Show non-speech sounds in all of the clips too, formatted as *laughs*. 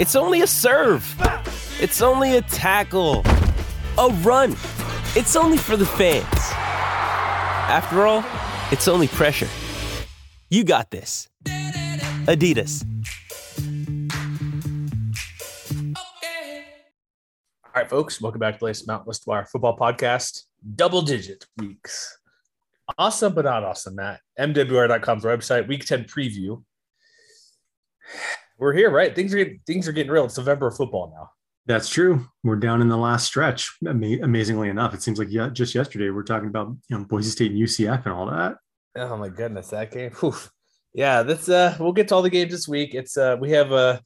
It's only a serve. It's only a tackle, a run. It's only for the fans. After all, it's only pressure. You got this. Adidas. All right, folks, welcome back to the latest Mount West Wire football podcast. Double digit weeks. Awesome, but not awesome, Matt. MWR.com's website, week 10 preview. We're here, right? Things are getting, things are getting real. It's November football now. That's true. We're down in the last stretch. Ama- amazingly enough, it seems like yeah, just yesterday we're talking about you know Boise State and UCF and all that. Oh my goodness, that game. Whew. Yeah, that's uh we'll get to all the games this week. It's uh we have uh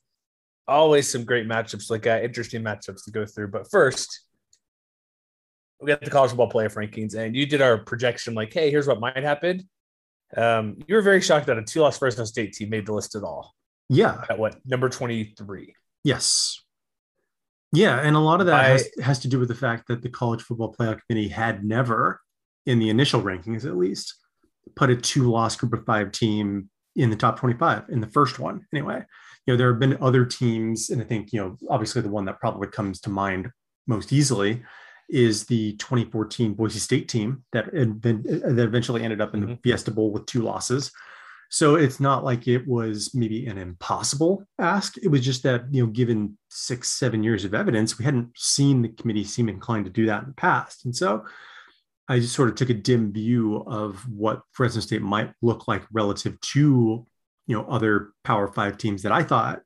always some great matchups, like uh, interesting matchups to go through. But first, we got the college football playoff rankings, and you did our projection, like, hey, here's what might happen. Um, you were very shocked that a two-loss Fresno State team made the list at all. Yeah. At what number twenty-three? Yes. Yeah, and a lot of that I- has, has to do with the fact that the college football playoff committee had never, in the initial rankings at least, put a two-loss group of five team in the top 25 in the first one anyway. You know, there have been other teams, and I think, you know, obviously the one that probably comes to mind most easily is the 2014 Boise State team that had been that eventually ended up in the mm-hmm. Fiesta Bowl with two losses. So it's not like it was maybe an impossible ask. It was just that, you know, given six, seven years of evidence, we hadn't seen the committee seem inclined to do that in the past. And so I just sort of took a dim view of what Fresno State might look like relative to, you know, other Power Five teams that I thought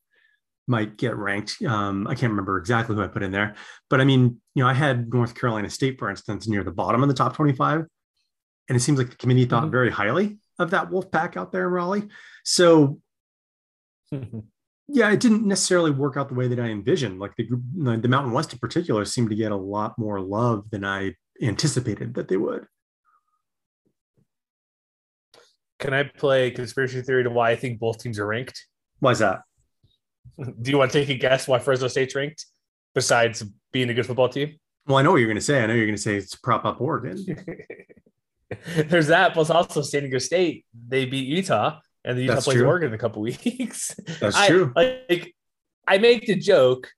might get ranked. Um, I can't remember exactly who I put in there, but I mean, you know, I had North Carolina State, for instance, near the bottom of the top 25. And it seems like the committee thought very highly of that wolf pack out there in Raleigh. So *laughs* yeah, it didn't necessarily work out the way that I envisioned. Like the group, the Mountain West in particular seemed to get a lot more love than I anticipated that they would. Can I play conspiracy theory to why I think both teams are ranked? Why is that? Do you want to take a guess why Fresno State's ranked? Besides being a good football team, Well, I know what you're going to say. I know you're going to say it's prop up Oregon. *laughs* *laughs* there's that. Plus, also San Diego State they beat Utah, and the Utah That's plays true. Oregon in a couple *laughs* weeks. That's I, true. Like, I make the joke,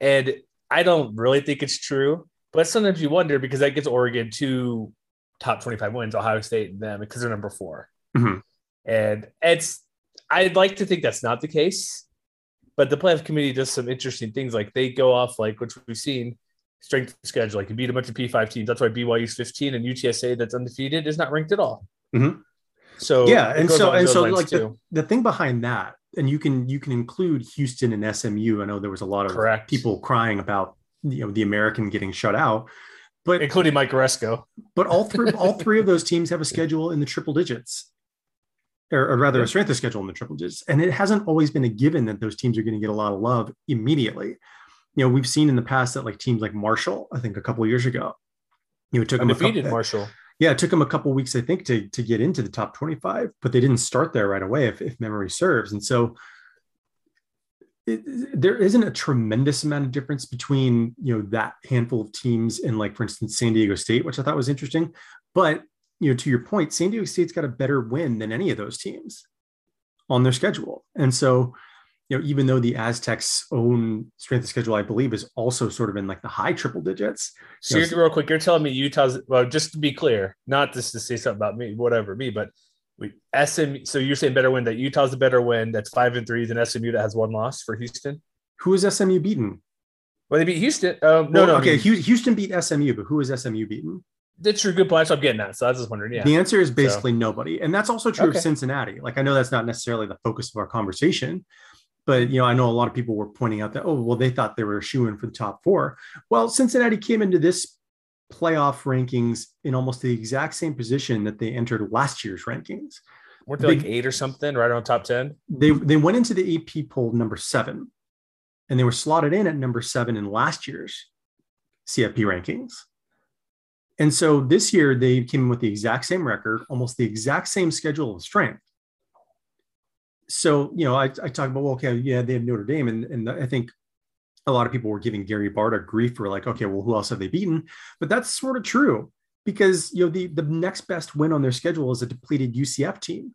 and I don't really think it's true. But sometimes you wonder because that gets Oregon two top 25 wins, Ohio State and them because they're number 4 Mhm. And it's I'd like to think that's not the case, but the playoff committee does some interesting things. Like they go off like which we've seen strength of schedule. Like you beat a bunch of P5 teams. That's why BYU's 15 and UTSA that's undefeated is not ranked at all. Mhm. So yeah, and so and so like the, the thing behind that, and you can you can include Houston and SMU. I know there was a lot of Correct. people crying about you know the American getting shut out, but including Mike Aresco. but all three all *laughs* three of those teams have a schedule in the triple digits. Or, or rather, a strength of schedule in the triple digits, and it hasn't always been a given that those teams are going to get a lot of love immediately. You know, we've seen in the past that like teams like Marshall, I think a couple of years ago, you know, it took them a couple, Marshall. yeah, it took them a couple weeks, I think, to to get into the top 25, but they didn't start there right away, if, if memory serves. And so it, there isn't a tremendous amount of difference between you know that handful of teams and like for instance San Diego State, which I thought was interesting. But you know, to your point, San Diego State's got a better win than any of those teams on their schedule. And so you know, even though the Aztecs' own strength of schedule, I believe, is also sort of in like the high triple digits. So You know, real quick, you're telling me Utah's well, just to be clear, not just to say something about me, whatever me, but we SM. So you're saying better win that Utah's a better win that's five and three than SMU that has one loss for Houston. who is SMU beaten? Well, they beat Houston. Um, no, Well, no, okay. I mean, Houston beat SMU, but who is SMU beaten? that's your good point. What I'm getting at. So I was just wondering. Yeah, The answer is basically nobody, and that's also true Okay. of Cincinnati. Like I know that's not necessarily the focus of our conversation, but you know I know a lot of people were pointing out that oh well they thought they were a shoe in for the top four. Well, Cincinnati came into this playoff rankings in almost the exact same position that they entered last year's rankings. weren't they like big- eight or something, right on top ten? They they went into the AP poll number seven, and they were slotted in at number seven in last year's CFP rankings. And so this year they came in with the exact same record, almost the exact same schedule of strength. So, you know, I, I talk about, well, okay, yeah, they have Notre Dame. And, and I think a lot of people were giving Gary Barta grief for like, okay, well, who else have they beaten? But that's sort of true because, you know, the, the next best win on their schedule is a depleted UCF team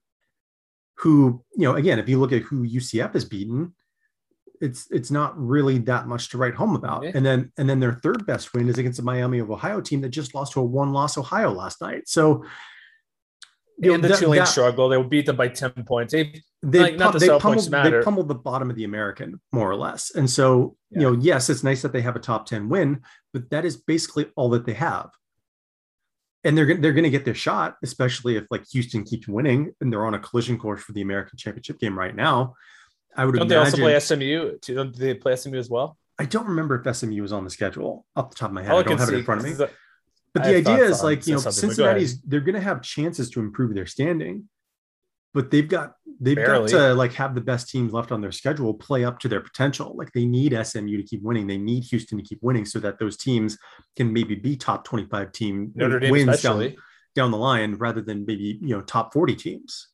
who, you know, again, if you look at who UCF has beaten, it's it's not really that much to write home about. And then and then their third best win is against the Miami of Ohio team that just lost to a one-loss Ohio last night. So you know, the Tulane that- struggle, they will beat them by ten points. They, they, like, not the they pummeled, they pummeled the bottom of the American more or less. And so, Yeah. you know, yes, it's nice that they have a top 10 win, but that is basically all that they have. And they're, they're going to get their shot, especially if like Houston keeps winning and they're on a collision course for the American championship game right now. I would don't they also play SMU? too? Don't they play SMU as well? I don't remember if SMU was on the schedule off the top of my head. All I don't have it in front of me. But the idea is like, you know, but go. Cincinnati's they're going to have chances to improve their standing, but they've got they've Barely. got to like have the best teams left on their schedule play up to their potential. Like they need SMU to keep winning, they need Houston to keep winning, so that those teams can maybe be top twenty five team Notre Dame, wins especially. down down the line rather than maybe you know top forty teams.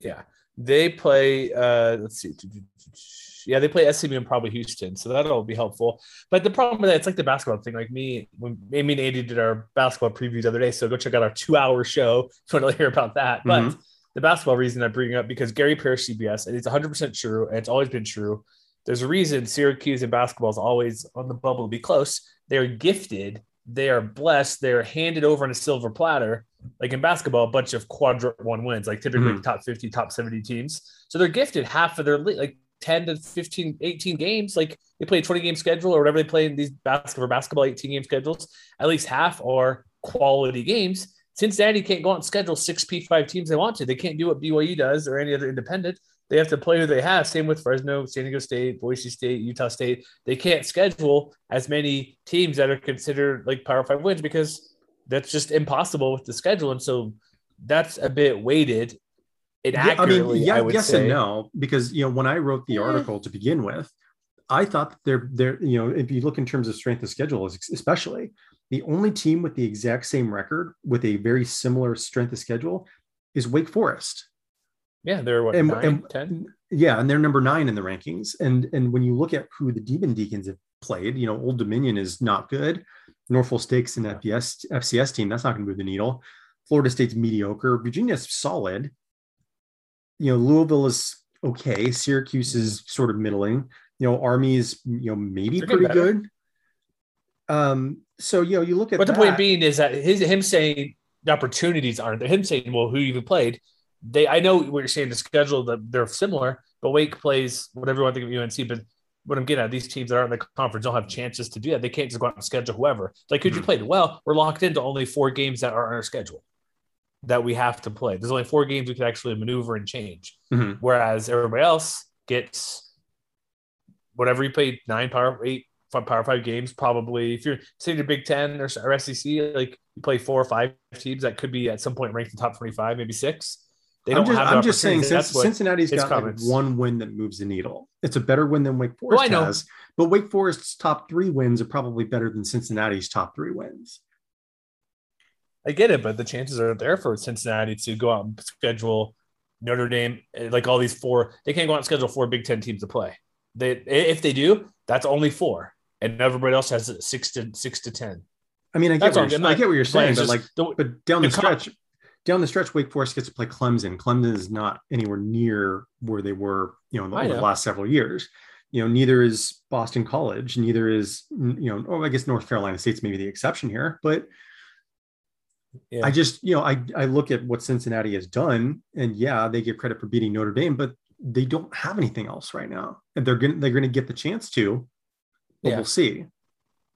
Yeah, they play. Uh, let's see. Yeah, they play SMU and probably Houston, so that'll be helpful. But the problem with that, it's like the basketball thing. Like me, when Amy and Andy did our basketball preview the other day, so go check out our two-hour show if you want to hear about that. But Mhm. the basketball reason I bring it up because Gary Parrish CBS, and it's 100 percent true, and it's always been true. There's a reason Syracuse and basketball is always on the bubble to be close. They're gifted, they are blessed, they're handed over on a silver platter. Like in basketball, a bunch of quadrant one wins, like typically Mhm. top 50, top 70 teams. So they're gifted half of their le- like 10 to 15, 18 games. Like they play a 20 game schedule or whatever they play in these basketball basketball 18 game schedules. At least half are quality games. Cincinnati can't go out and schedule six P5 teams they want to. They can't do what BYU does or any other independent. They have to play who they have. Same with Fresno, San Diego State, Boise State, Utah State. They can't schedule as many teams that are considered like Power Five wins because that's just impossible with the schedule. And so that's a bit weighted. Yeah, I mean, yeah, I would yes say. and no, because you know when I wrote the Eh. article to begin with, I thought that they're they're you know if you look in terms of strength of schedule, especially the only team with the exact same record with a very similar strength of schedule is Wake Forest. Yeah, they're what And- nine, and- 10? Yeah, and they're number nine in the rankings. And and when you look at who the Demon Deacons have played, you know, Old Dominion is not good. Norfolk State's and FBS FCS team that's not going to move the needle. Florida State's mediocre. Virginia's solid. You know, Louisville is okay. Syracuse is sort of middling. You know, Army is you know maybe They're pretty better. good. Um, so you know, you look at But the that, point being is that his him saying the opportunities aren't there. Him saying, well, who even played? They I know what you're saying, the schedule that they're similar, but Wake plays whatever you want to think of UNC. But what I'm getting at, these teams that aren't in the conference don't have chances to do that. They can't just go out and schedule whoever. Like, could you Mhm. play? Well, we're locked into only four games that are on our schedule that we have to play. There's only four games we can actually maneuver and change. Mhm. Whereas everybody else gets whatever you played nine power eight five power five games probably if you're say the Big Ten or, or SEC like you play four or five teams that could be at some point ranked in the top twenty five maybe six. They don't I'm just, have. I'm just saying, since Cincinnati's got like one win that moves the needle. It's a better win than Wake Forest I know. has, but Wake Forest's top three wins are probably better than Cincinnati's top three wins. I get it, but the chances are there for Cincinnati to go out and schedule Notre Dame eh, like all these four. They can't go out and schedule four Big Ten teams to play. They if they do, that's only four, and everybody else has six to six to ten. I mean, I get, That's what you're, I get what you're saying, but like, the- but down the the stretch, down the stretch, Wake Forest gets to play Clemson. Clemson is not anywhere near where they were, you know, in the, over the last several years. You know, neither is Boston College, neither is, you know, oh, I guess North Carolina State's maybe the exception here, but Yeah. I just, you know, I I look at what Cincinnati has done, and yeah, they get credit for beating Notre Dame, but they don't have anything else right now, and they're gonna they're gonna get the chance to, but Yeah. we'll see.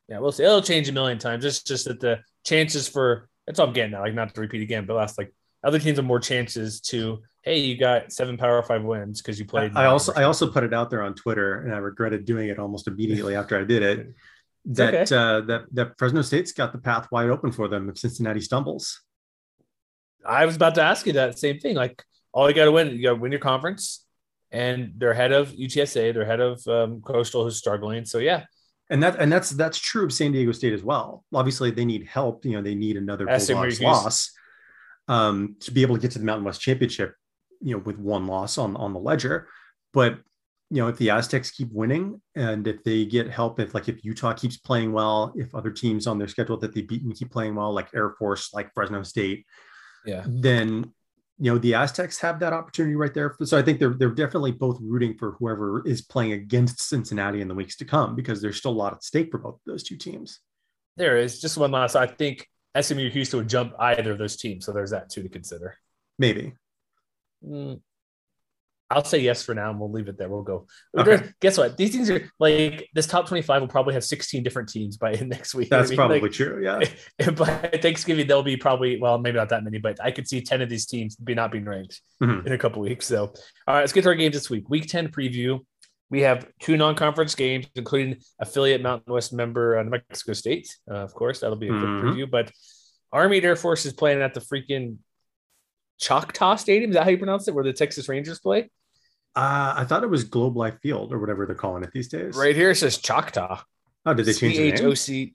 Yeah, we'll see. It'll change a million times. It's just that the chances for that's all I'm getting at. Like not to repeat again, but last like other teams have more chances to. Hey, you got seven Power Five wins because you played. I also I also put it out there on Twitter, and I regretted doing it almost immediately after I did it. *laughs* That okay. uh, that that Fresno State's got the path wide open for them if Cincinnati stumbles. I was about to ask you that same thing. Like all you got to win, you got to win your conference, and they're ahead of UTSA. They're ahead of um, Coastal, who's struggling. So yeah, And that and that's that's true of San Diego State as well. Obviously, they need help. You know, they need another Bulldogs loss um, to be able to get to the Mountain West Championship. You know, with one loss on on the ledger, but you know, if the Aztecs keep winning and if they get help, if like if Utah keeps playing well, if other teams on their schedule that they beaten keep playing well, like Air Force, like Fresno State, yeah. then you know the Aztecs have that opportunity right there. So I think they're they're definitely both rooting for whoever is playing against Cincinnati in the weeks to come because there's still a lot at stake for both those two teams. There is just one last. I think SMU Houston would jump either of those teams. So there's that too to consider. Maybe. Mm, I'll say yes for now, and we'll leave it there. We'll go. Okay. Guess what? These things are like this top 25 will probably have 16 different teams by *laughs* next week. That's I mean, probably like, true. Yeah. *laughs* by Thanksgiving, there'll be probably, well, maybe not that many, but I could see 10 of these teams be not being ranked Mhm. in a couple weeks. So, all right, let's get to our games this week. Week 10 preview. We have two non conference games, including affiliate Mountain West member uh, New Mexico State. Uh, of course, that'll be a quick Mhm. preview. But Army Air Force is playing at the freaking Choctaw Stadium. Is that how you pronounce it? Where the Texas Rangers play? Uh, I thought it was Globe Life Field or whatever they're calling it these days. Right here it says Choctaw. Oh, did they change the name? C-H-O-C.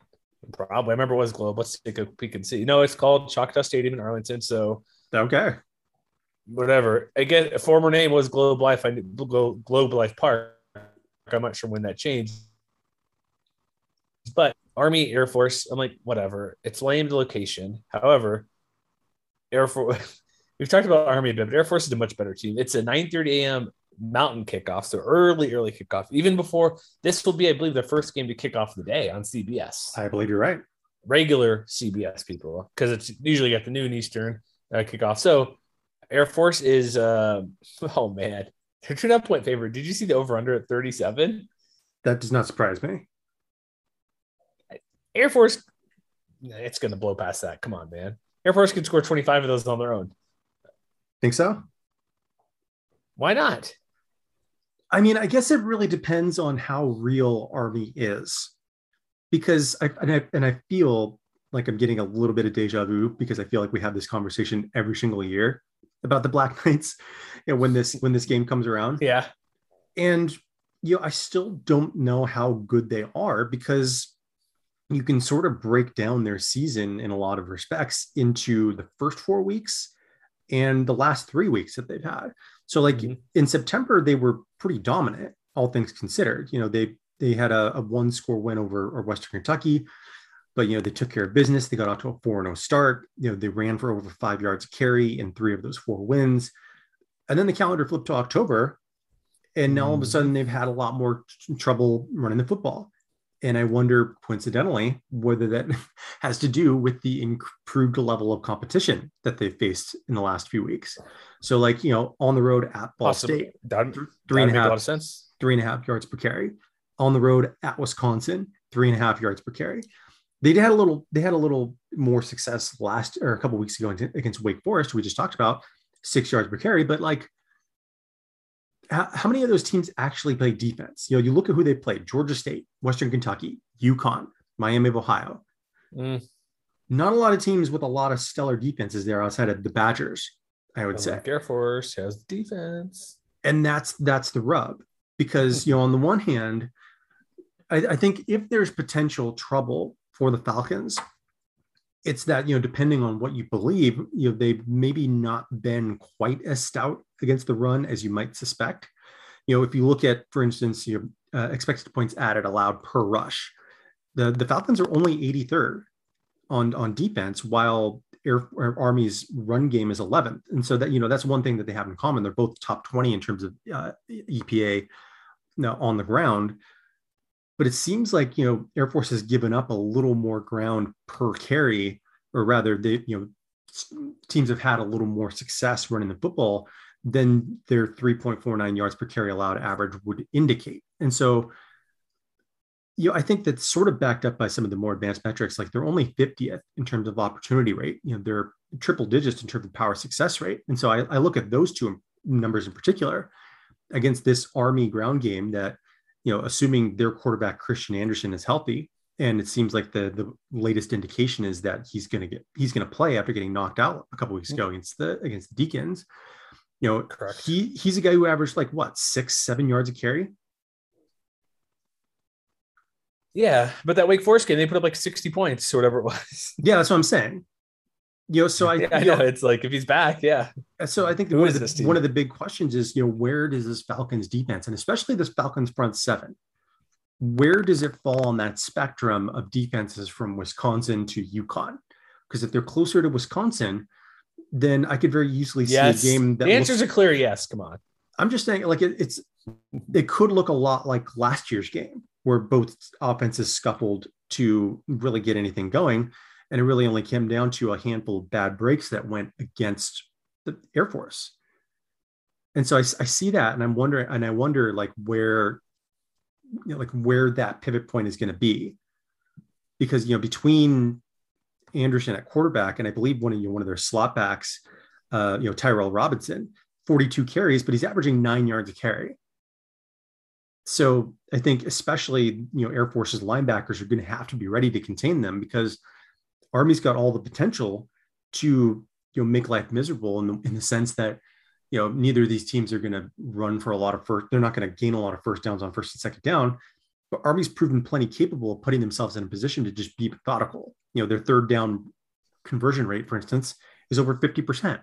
Probably. I remember it was Globe. Let's take a peek and see. No, it's called Choctaw Stadium in Arlington. So Okay. whatever. Again, a former name was Globe Life. I knew Globe Life Park. I'm not sure when that changed. But Army, Air Force, I'm like, whatever. It's lame location. However, Air Force, *laughs* we've talked about Army a bit, but Air Force is a much better team. It's a 9:30 a.m. mountain kickoff, so early, early kickoff. Even before this will be, I believe, the first game to kick off the day on CBS I believe you're right. regular CBS people because it's usually at the noon Eastern uh, kickoff. So Air Force is, uh, *laughs* oh man, they're two and a half point favorite. Did you see the over under at 37? That does not surprise me. Air Force, it's going to blow past that. Come on, man. Air Force can score 25 of those on their own. Think so? Why not? I mean, I guess it really depends on how real Army is, because I and I and I feel like I'm getting a little bit of deja vu because I feel like we have this conversation every single year about the Black *laughs* Knights, you know, when this when this game comes around, Yeah. and you know, I still don't know how good they are because you can sort of break down their season in a lot of respects into the first four weeks and the last three weeks that they've had. So, like Mhm. in September, they were pretty dominant, all things considered. You know, they they had a, a one score win over, over Western Kentucky, but you know, they took care of business. They got out to a 4 0 start. You know, they ran for over five yards carry in three of those four wins. And then the calendar flipped to October. And now all of a Mhm. sudden they've had a lot more t- trouble running the football. And I wonder, coincidentally, whether that *laughs* has to do with the improved level of competition that they've faced in the last few weeks. So, like, you know, on the road at Ball Possibly. State, That, th- that three and a of sense. three and a half yards per carry. On the road at Wisconsin, three and a half yards per carry. They had a little, they had a little more success last or a couple weeks ago against Wake Forest. We just talked about six yards per carry, but like how, how many of those teams actually play defense? You know, you look at who they played: Georgia State, Western Kentucky, UConn, Miami of Ohio. Mm, Not a lot of teams with a lot of stellar defenses there outside of the Badgers, I would say. Air Force has defense. and that's that's the rub because you know on the one hand I, I think if there's potential trouble for the falcons it's that you know depending on what you believe you know they've maybe not been quite as stout against the run as you might suspect you know if you look at for instance your uh, expected points added allowed per rush the the falcons are only 83rd on on defense while Air, Army's run game is 11th, and so that you know that's one thing that they have in common. They're both top 20 in terms of uh, EPA now on the ground. But it seems like you know Air Force has given up a little more ground per carry, or rather, they you know teams have had a little more success running the football than their 3.49 yards per carry allowed average would indicate. And so you know, I think that's sort of backed up by some of the more advanced metrics. Like they're only 50th in terms of opportunity rate. You know, they're triple digits in terms of power success rate. And so I, I look at those two numbers in particular against this Army ground game that, you know, assuming their quarterback Christian Anderson is healthy, and it seems like the the latest indication is that he's going to get he's going to play after getting knocked out a couple weeks mm. ago against the against the Deacons. You know, Correct. he he's a guy who averaged like what six seven yards a carry yeah, but that Wake Forest game, they put up like 60 points or whatever it was. Yeah, that's what I'm saying. You know, so I, *laughs* yeah, I know, know, it's like if he's back, yeah. So I think one of, the, one of the big questions is, you know, where does this Falcons defense and especially this Falcons front seven, where does it fall on that spectrum of defenses from Wisconsin to UConn? Because if they're closer to Wisconsin, then I could very easily see yes. a game that the answer is a clear yes. Come on. I'm just saying, like it, it's it could look a lot like last year's game where both offenses scuffled to really get anything going. And it really only came down to a handful of bad breaks that went against the Air Force. And so I, I see that and I'm wondering, and I wonder like where, you know, like where that pivot point is going to be. Because, you know, between Anderson at quarterback, and I believe one of you know, one of their slot backs, uh, you know, Tyrell Robinson, 42 carries, but he's averaging nine yards a carry so I think especially you know Air Force's linebackers are going to have to be ready to contain them because Army's got all the potential to you know make life miserable in the, in the sense that you know neither of these teams are going to run for a lot of first they're not going to gain a lot of first downs on first and second down but Army's proven plenty capable of putting themselves in a position to just be methodical. You know their third down conversion rate for instance is over 50%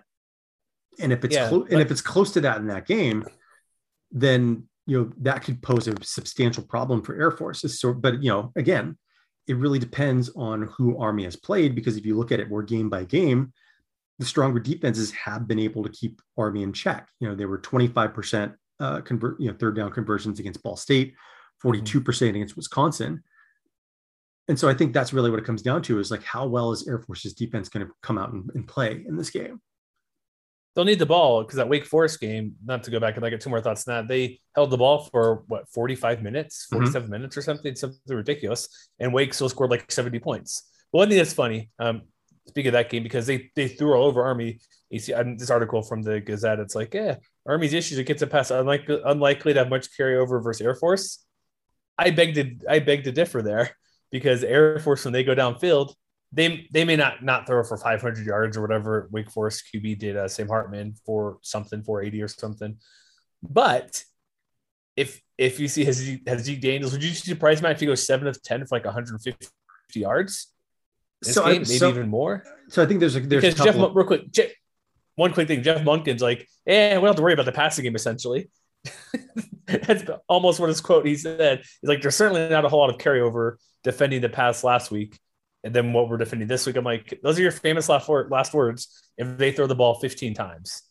and if it's yeah, clo- and if it's close to that in that game then you know that could pose a substantial problem for air forces. So but you know again it really depends on who army has played because if you look at it more game by game the stronger defenses have been able to keep army in check. You know they were 25% uh convert you know third down conversions against ball state 42% against wisconsin. And so i think that's really what it comes down to is like how well is air force's defense going to come out and, and play in this game they'll need the ball because that Wake Forest game, not to go back and I get two more thoughts on that, they held the ball for what 45 minutes, mm-hmm. 47 mm-hmm. minutes or something, something ridiculous. And Wake still scored like 70 points. But one thing that's funny, um, speaking of that game, because they they threw all over Army. You see um, this article from the Gazette, it's like, yeah, Army's issues, it gets a pass, unlikely, unlikely to have much carryover versus Air Force. I beg to I beg to differ there because Air Force, when they go downfield, they they may not not throw for 500 yards or whatever Wake Forest QB did uh, Sam Hartman for something 480 or something. But if if you see Haaziq Daniels, would you be surprised Matt if he goes seven of ten for like 150 yards? This so game, I, maybe so, even more. So I think there's a there's because a Jeff real quick. Jeff, one quick thing, Jeff Monken's like, eh, we don't have to worry about the passing game essentially. *laughs* That's almost what his quote he said. He's like, there's certainly not a whole lot of carryover defending the pass last week and then what we're defending this week. I'm like, those are your famous last, word, last words. If they throw the ball 15 times.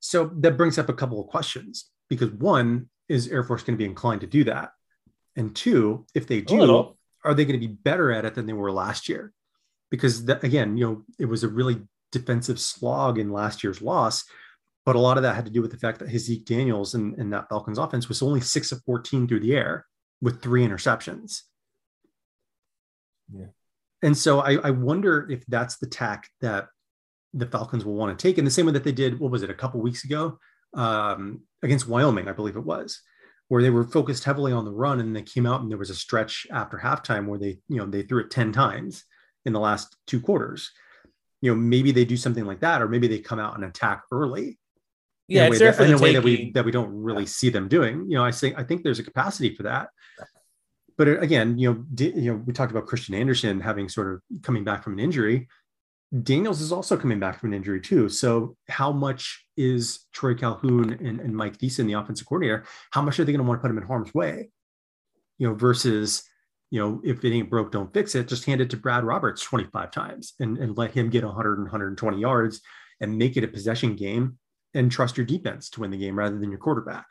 So that brings up a couple of questions because one, is Air Force going to be inclined to do that? And two, if they do, are they going to be better at it than they were last year? Because that, again, you know, it was a really defensive slog in last year's loss, but a lot of that had to do with the fact that Haaziq Daniels and, and that Falcons offense was only six of 14 through the air with three interceptions. Yeah. And so I, I wonder if that's the tack that the Falcons will want to take in the same way that they did, what was it, a couple weeks ago um, against Wyoming, I believe it was, where they were focused heavily on the run and they came out and there was a stretch after halftime where they, you know, they threw it 10 times in the last two quarters. You know, maybe they do something like that, or maybe they come out and attack early. Yeah, in a way, that, in a way that we that we don't really see them doing. You know, I think I think there's a capacity for that but again, you know, you know, we talked about Christian Anderson having sort of coming back from an injury. Daniels is also coming back from an injury too. So how much is Troy Calhoun and, and Mike Thiessen, the offensive coordinator, how much are they going to want to put him in harm's way? You know, versus you know, if it ain't broke, don't fix it. Just hand it to Brad Roberts 25 times and, and let him get 100 and 120 yards and make it a possession game and trust your defense to win the game rather than your quarterback.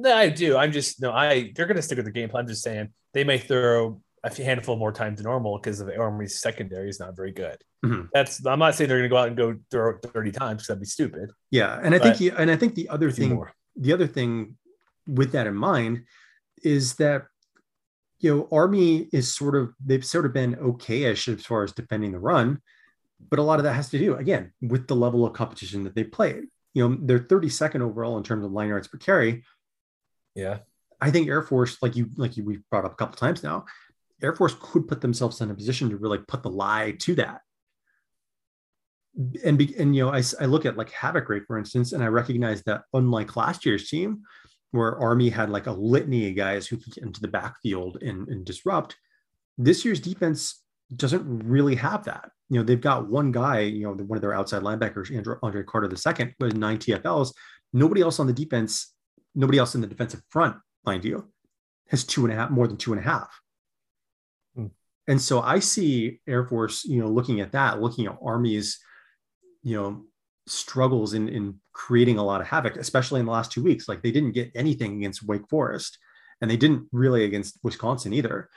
No, I do. I'm just no. I they're going to stick with the game plan. I'm just saying they may throw a handful more times than normal because of the Army's secondary is not very good. Mhm. That's I'm not saying they're going to go out and go throw it 30 times because that'd be stupid. Yeah, and I think he, and I think the other thing more. the other thing with that in mind is that you know army is sort of they've sort of been okay-ish as far as defending the run but a lot of that has to do again with the level of competition that they played you know they're 32nd overall in terms of line yards per carry Yeah. i think air force like you like you we've brought up a couple times now air force could put themselves in a position to really put the lie to that. And be, and you know I, I look at like havoc rate for instance and i recognize that unlike last year's team where army had like a litany of guys who could get into the backfield and, and disrupt this year's defense doesn't really have that. You know they've got one guy you know one of their outside linebackers andre carter second with nine tfls nobody else on the defense nobody else in the defensive front mind you has two and a half more than two and a half. Hmm. and so i see air force you know looking at that looking at army's you know struggles in in creating a lot of havoc especially in the last two weeks. Like they didn't get anything against wake forest and they didn't really against wisconsin either.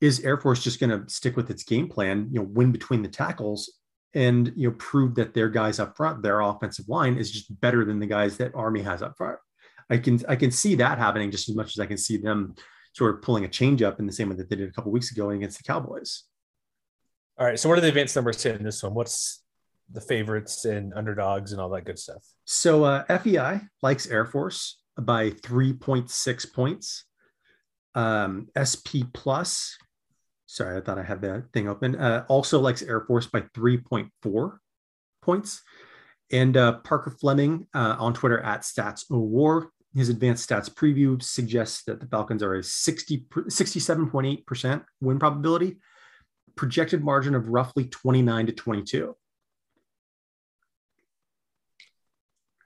Is air force just going to stick with its game plan you know win between the tackles and you know prove that their guys up front their offensive line is just better than the guys that army has up front i can i can see that happening just as much as i can see them sort of pulling a change up in the same way that they did a couple weeks ago against the cowboys All right. So what are the advanced numbers in this one? What's the favorites and underdogs and all that good stuff? So uh, FEI likes Air Force by 3.6 points. Um, SP Plus, sorry, I thought I had the thing open, uh, also likes Air Force by 3.4 points. And uh, Parker Fleming uh, on Twitter at Stats O War, his advanced stats preview suggests that the Falcons are a 60, 67.8% win probability, projected margin of roughly 29 to 22.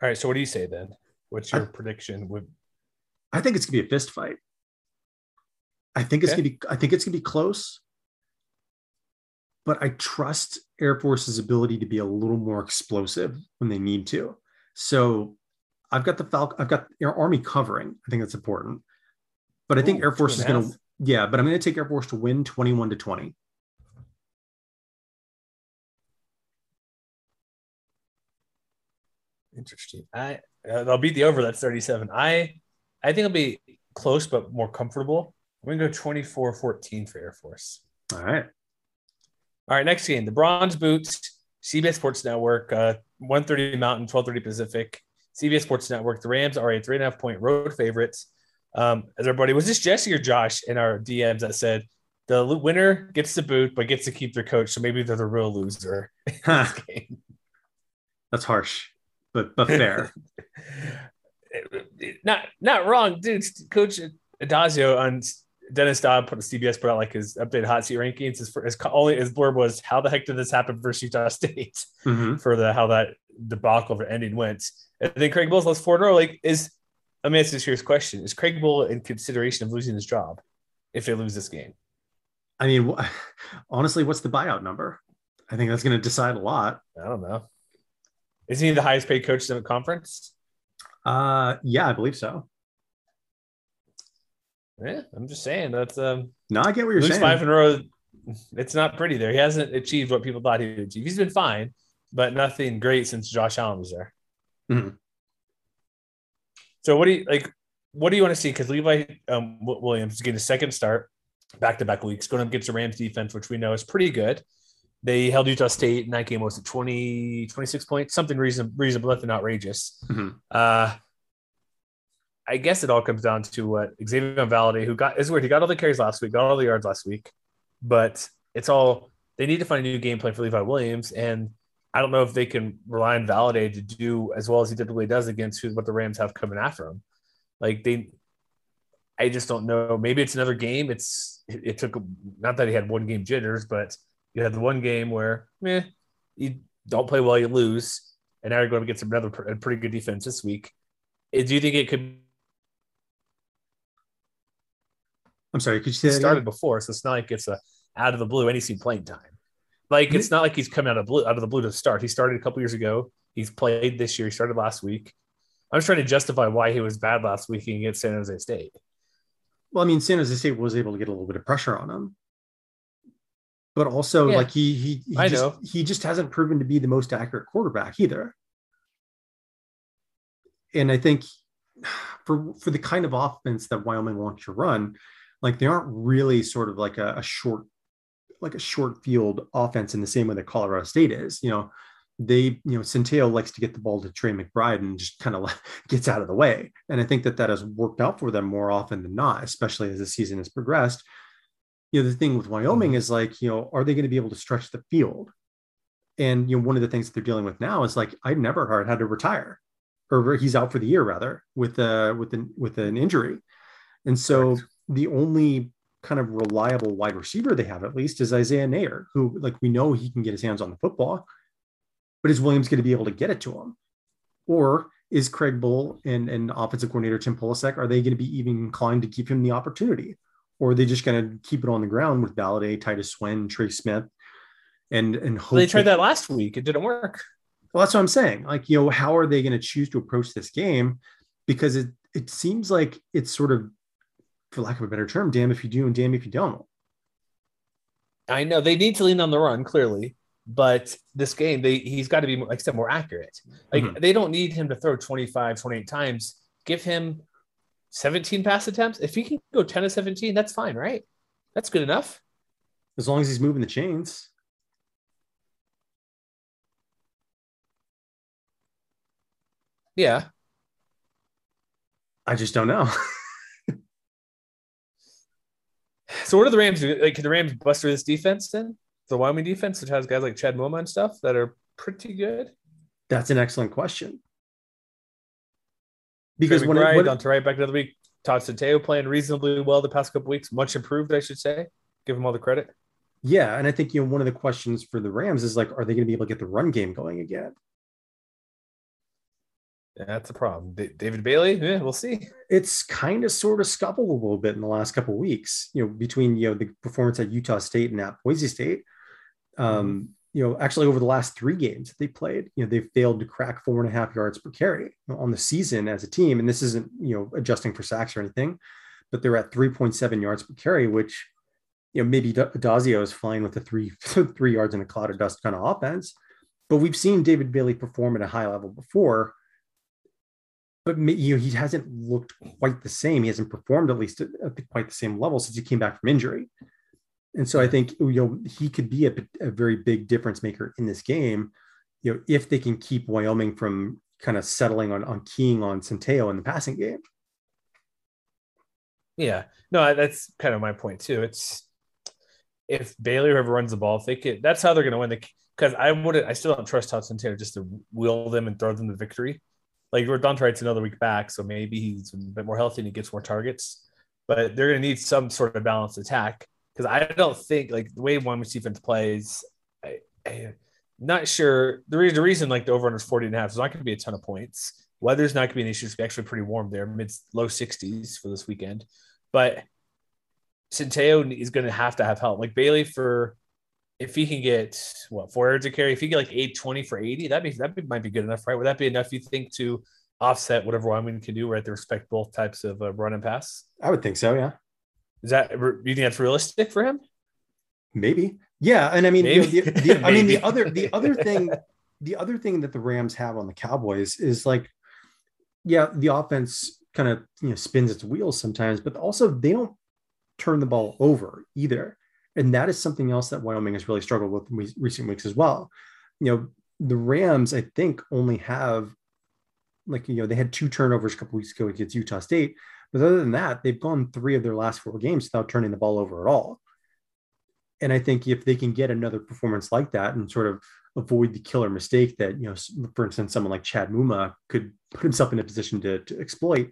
All right. So what do you say then? What's your prediction? With I think it's gonna be a fist fight. I think it's Okay. gonna be I think it's gonna be close. But I trust Air Force's ability to be a little more explosive when they need to. So I've got the Falcon, I've got Air Army covering. I think that's important. But I think Air Force is gonna yeah, but I'm gonna take Air Force to win 21 to 20. interesting. I uh, I'll beat the over. That's 37. I I think it'll be close but more comfortable. I'm gonna go 24-14 for Air Force. All right. All right, next game, the Bronze Boots, CBS Sports Network, uh, 130 Mountain, 1230 Pacific, CBS Sports Network. The Rams are a three and a half point road favorites. Um, as everybody, was this Jesse or Josh in our DMs that said the winner gets the boot but gets to keep their coach? So maybe they're the real loser. in this game. That's harsh, but but fair. *laughs* not not wrong, dude. Coach Addazio on Dennis Dodd put a CBS put out like his updated hot seat rankings. His, his only his blurb was how the heck did this happen versus Utah State Mhm. for the how that debacle of ending went. And then Craig Bohl's lost four in a row. Like is let me ask this serious question: Is Craig Bohl in consideration of losing his job if they lose this game? I mean, *laughs* honestly, what's the buyout number? I think that's going to decide a lot. I don't know. Isn't he the highest paid coach in the conference? Uh, yeah, I believe so. Yeah, I'm just saying that's um No, I get what you're lose saying. five in a row. It's not pretty there. He hasn't achieved what people thought he would achieve. He's been fine, but nothing great since Josh Allen was there. Mhm. So what do you like? What do you want to see? Because Levi um, Williams is getting a second start back to back weeks, going up against the Rams defense, which we know is pretty good. They held Utah State in that game. Was it 20, 26 points? Something reasonable, reasonable, nothing outrageous. Mhm. Uh, I guess it all comes down to what Xavier Valladay, who got is weird. He got all the carries last week, got all the yards last week, but it's all they need to find a new game plan for Levi Williams. And I don't know if they can rely on Valladay to do as well as he typically does against who, what the Rams have coming after him. Like they, I just don't know. Maybe it's another game. It's it, it took not that he had one game jitters, but you had the one game where, eh, you don't play well, you lose, and now you're going to get some another a pretty good defense this week. Eh, Do you think it could I'm sorry, could you say started again? before, so it's not like it's a out of the blue seen playing time. Like it's not like he's coming out of blue out of the blue to start. He started a couple years ago. He's played this year. He started last week. I'm just trying to justify why he was bad last week against San Jose State. Well, I mean, San Jose State was able to get a little bit of pressure on him, but also Yeah. like he he he I just, know. he just hasn't proven to be the most accurate quarterback either. And I think *sighs* for for the kind of offense that Wyoming wants to run, like they aren't really sort of like a, a short like a short field offense in the same way that Colorado State is. You know, they you know Centeio likes to get the ball to Trey McBride and just kind of *laughs* gets out of the way. And I think that that has worked out for them more often than not, especially as the season has progressed. You know, the thing with Wyoming is like, you know, are they going to be able to stretch the field? And you know, one of the things that they're dealing with now is like Ayden Eberhardt had to retire, or he's out for the year rather with uh with an with an injury. And so Correct. The only kind of reliable wide receiver they have at least is Isaiah Neyor, who like we know he can get his hands on the football, but is Williams going to be able to get it to him? Or is Craig Bohl and, and offensive coordinator Tim Polasek, are they going to be even inclined to give him the opportunity? Or are they just going to keep it on the ground with Valladay, Titus Swen, Trey Smith, and and hope they tried that last week. It didn't work. well, that's what I'm saying. Like, you know, how are they going to choose to approach this game? Because it it seems like it's sort of, for lack of a better term, damn if you do and damn if you don't. I know they need to lean on the run clearly, but this game they he's got to be like I said more accurate. Like Mhm. they don't need him to throw 25, 28 times. Give him 17 pass attempts. If he can go 10 to 17, that's fine, right? That's good enough. As long as he's moving the chains. Yeah. I just don't know. *laughs* So what do the Rams do? Like, can the Rams bust through this defense then? The Wyoming defense, which has guys like Chad Muma and stuff that are pretty good. That's an excellent question. Because Trey when, McBride, it, when on to right back another week. Todd Centeio playing reasonably well the past couple weeks, much improved, I should say. Give him all the credit. yeah, and I think you know one of the questions for the Rams is like, are they going to be able to get the run game going again? That's a problem. Da- David Bailey, yeah, we'll see. It's kind of sort of scuffled a little bit in the last couple of weeks, you know, between you know the performance at Utah State and at Boise State. Um, you know, actually over the last three games that they played, you know, they failed to crack four and a half yards per carry on the season as a team. And this isn't, you know, adjusting for sacks or anything, but they're at 3.7 yards per carry, which, you know, maybe Da- Dazio is flying with the three *laughs* three yards in a cloud of dust kind of offense. But we've seen David Bailey perform at a high level before. But you know, he hasn't looked quite the same. He hasn't performed at least at, quite the same level since he came back from injury. And so I think you know he could be a, a very big difference maker in this game. You know, if they can keep Wyoming from kind of settling on on keying on Centeio in the passing game. Yeah, no, that's kind of my point too. It's if Bailey whoever runs the ball, if they could, that's how they're going to win the. Because I wouldn't, I still don't trust Todd Centeio just to wheel them and throw them the victory. Like Dante Wright's another week back, so maybe he's a bit more healthy and he gets more targets. But they're going to need some sort of balanced attack because I don't think like the way one defense plays. I, I, not sure the reason, the reason like the over under is 40 and a half is not going to be a ton of points. Weather's not going to be an issue. It's actually pretty warm there, mid low 60s for this weekend. But Centeio is going to have to have help. Like Bailey for if he can get what four yards a carry, if he get like 820 for 80, that be that be, might be good enough, right? Would that be enough you think to offset whatever Wyoming can do, right? To respect both types of uh, run and pass. I would think so. Yeah, Is that you think that's realistic for him? maybe. Yeah, and I mean, you know, Maybe. the, the, I mean, the *laughs* other the other thing, the other thing that the Rams have on the Cowboys is like, yeah, the offense kind of you know spins its wheels sometimes, but also they don't turn the ball over either. And that is something else that Wyoming has really struggled with in recent weeks as well. You know, the Rams, I think, only have like, you know, they had two turnovers a couple weeks ago against Utah State. But other than that, they've gone three of their last four games without turning the ball over at all. And I think if they can get another performance like that and sort of avoid the killer mistake that, you know, for instance, someone like Chad Muma could put himself in a position to, to exploit,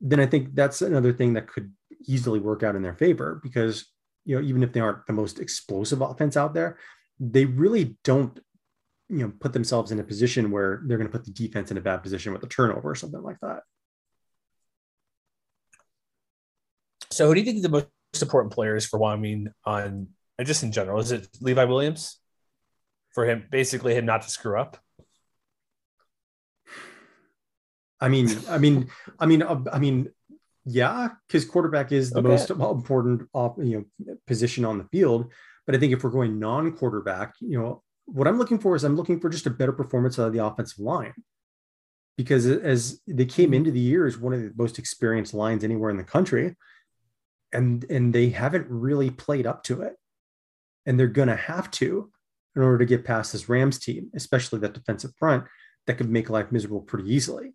then I think that's another thing that could easily work out in their favor because you know even if they aren't the most explosive offense out there they really don't you know put themselves in a position where they're going to put the defense in a bad position with a turnover or something like that So, who do you think the most important players for Wyoming on, and just in general? Is it Levi Williams for him, basically him not to screw up? I mean, I mean, I mean, I mean, yeah, because quarterback is the Okay. most *laughs* important you know position on the field. But I think if we're going non-quarterback, you know, what I'm looking for is I'm looking for just a better performance out of the offensive line. Because as they came mm-hmm. into the year as one of the most experienced lines anywhere in the country, and and they haven't really played up to it, and they're gonna have to in order to get past this Rams team, especially that defensive front that could make life miserable pretty easily.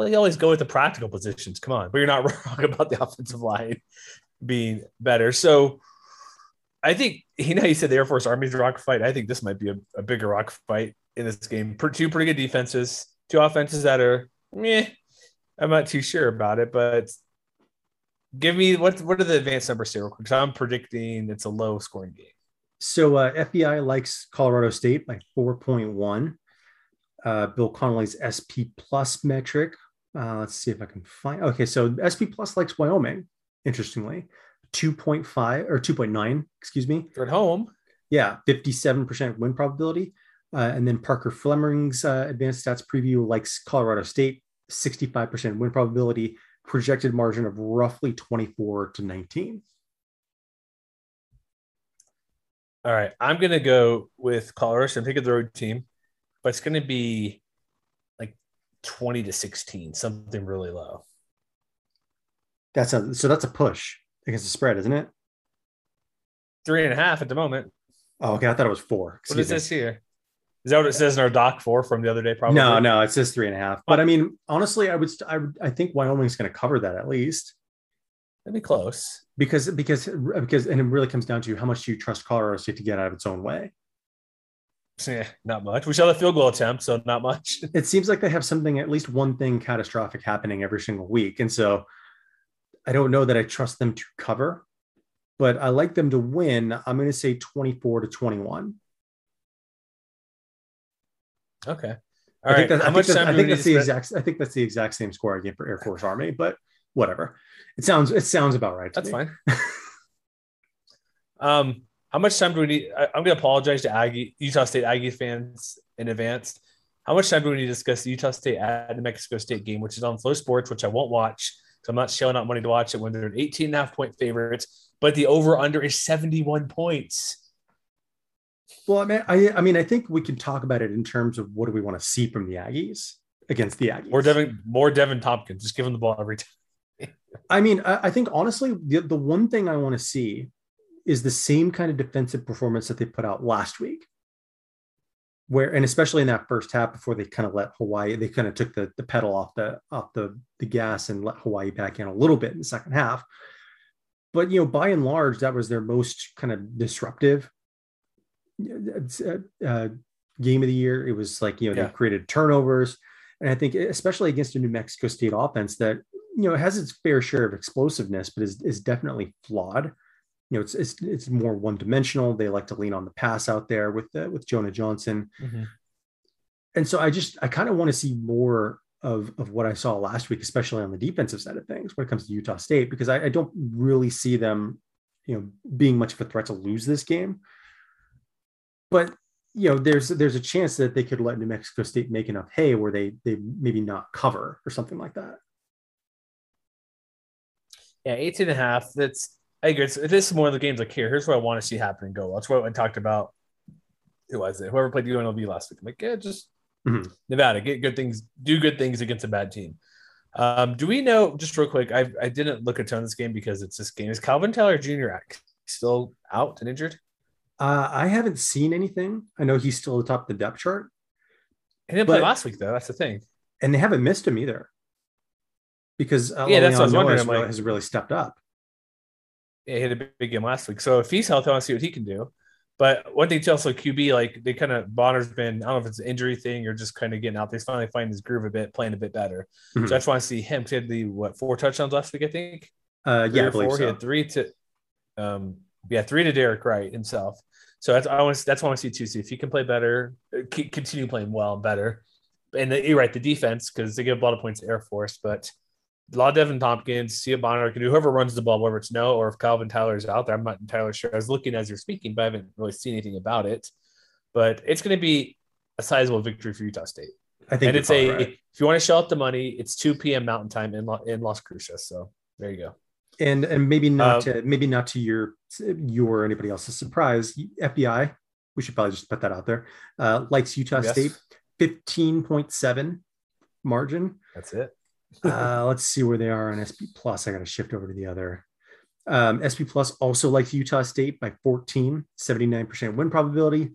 Well, you always go with the practical positions. Come on, but you're not *laughs* wrong about the offensive line being better. So, I think you know you said the Air Force Army's rock fight. I think this might be a, a bigger rock fight in this game. Two pretty good defenses, two offenses that are meh. I'm not too sure about it, but give me what what are the advanced numbers here? real quick? 'Cause I'm predicting it's a low scoring game. So uh, FEI likes Colorado State by 4.1. Uh, Bill Connelly's SP plus metric. Uh, let's see if I can find. Okay, so SP plus likes Wyoming. Interestingly, 2.5 or 2.9. Excuse me. They're at home. Yeah, 57% win probability. Uh, and then Parker Fleming's uh, advanced stats preview likes Colorado State, 65% win probability, projected margin of roughly 24 to 19. All right, I'm gonna go with Colorado. So I'm taking the road team, but it's gonna be like 20 to 16, something really low. That's a so that's a push against the spread, isn't it? Three and a half at the moment. Oh, okay. I thought it was four. What Excuse does me. this here? Is that what it says in our doc four from the other day? Probably. No, no, it says three and a half. But I mean, honestly, I would, I, would, I think Wyoming's going to cover that at least That'd be close. because, because, because, and it really comes down to how much do you trust Colorado State to get out of its own way. Yeah, not much. We saw the field goal attempt, so not much. *laughs* It seems like they have something, at least one thing catastrophic happening every single week, and so I don't know that I trust them to cover, but I like them to win. I'm going to say 24 to 21. Okay. I think right. that, I think, that, I think that's the spend? exact. I think that's the exact same score I gave for Air Force Army, but whatever. It sounds it sounds about right. to That's me. fine. *laughs* um, how much time do we need? I, I'm going to apologize to Aggie, Utah State Aggie fans in advance. How much time do we need to discuss the Utah State at New Mexico State game, which is on FloSports, which I won't watch. So I'm not shelling out money to watch it when they're an 18 and a half point favorites, but the over under is 71 points. Well, I mean, I, I mean, I think we can talk about it in terms of what do we want to see from the Aggies against the Aggies. More Devin, more Deven Thompkins. Just give him the ball every time. I mean, I, I think honestly, the, the one thing I want to see is the same kind of defensive performance that they put out last week. Where and especially in that first half before they kind of let Hawaii, they kind of took the, the pedal off the off the, the gas and let Hawaii back in a little bit in the second half. But you know, by and large, that was their most kind of disruptive uh, uh, game of the year. It was like you know Yeah. they created turnovers, and I think especially against a New Mexico State offense that you know has its fair share of explosiveness, but is is definitely flawed. You know, it's it's it's more one dimensional. They like to lean on the pass out there with uh, with Jonah Johnson. and so I just I kind of want to see more of of what I saw last week, especially on the defensive side of things when it comes to Utah State, because I, I don't really see them, you know, being much of a threat to lose this game. But you know, there's there's a chance that they could let New Mexico State make enough hay where they they maybe not cover or something like that. Yeah, 18 and a half. That's I agree. It's, this is one of the games like here. Here's what I want to see happen and go. That's what I talked about. Who was it? Whoever played the UNLV last week. I'm like, yeah, just Mhm. Nevada, get good things, do good things against a bad team. Um, do we know just real quick? I I didn't look a ton of this game because it's this game. Is Calvin Tyler Jr. act- still out and injured? Uh, I haven't seen anything. I know he's still at the top of the depth chart, He didn't play last week though. That's the thing. and they haven't missed him either. Because uh, Yeah, that's what I was wondering. Noah I'm like- has really stepped up. He had a big, big game last week. So if he's healthy, I want to see what he can do. But one thing too, also QB, like they kind of Bonner's been, I don't know if it's an injury thing or just kind of getting out. He's finally finding his groove a bit, playing a bit better. Mhm. So I just want to see him. He had the what four touchdowns last week, I think. Uh, yeah, I believe four. He had three to, um, yeah, three to Derek Wright himself. So that's I want to, that's what I want to see too. See if he can play better, uh, continue playing well and better. And the, you're right, the defense because they give a lot of points to Air Force, but lot Deven Thompkins, what Bonner can do. Whoever runs the ball, whether it's no or if Calvin Tyler is out there, I'm not entirely sure. I was looking as you're speaking, but I haven't really seen anything about it. But it's going to be a sizable victory for Utah State, I think and it's a right. if you want to shell out the money, it's 2 p.m. Mountain Time in in Las Cruces. So there you go. and and maybe not Um, to maybe not to your your or anybody else's surprise. FEI, we should probably just put that out there. Uh, likes Utah Yes. State, fifteen point seven margin. That's it. Uh, let's see where they are on SP Plus. I got to shift over to the other. Um, SP Plus also likes Utah State by 14, 79% win probability.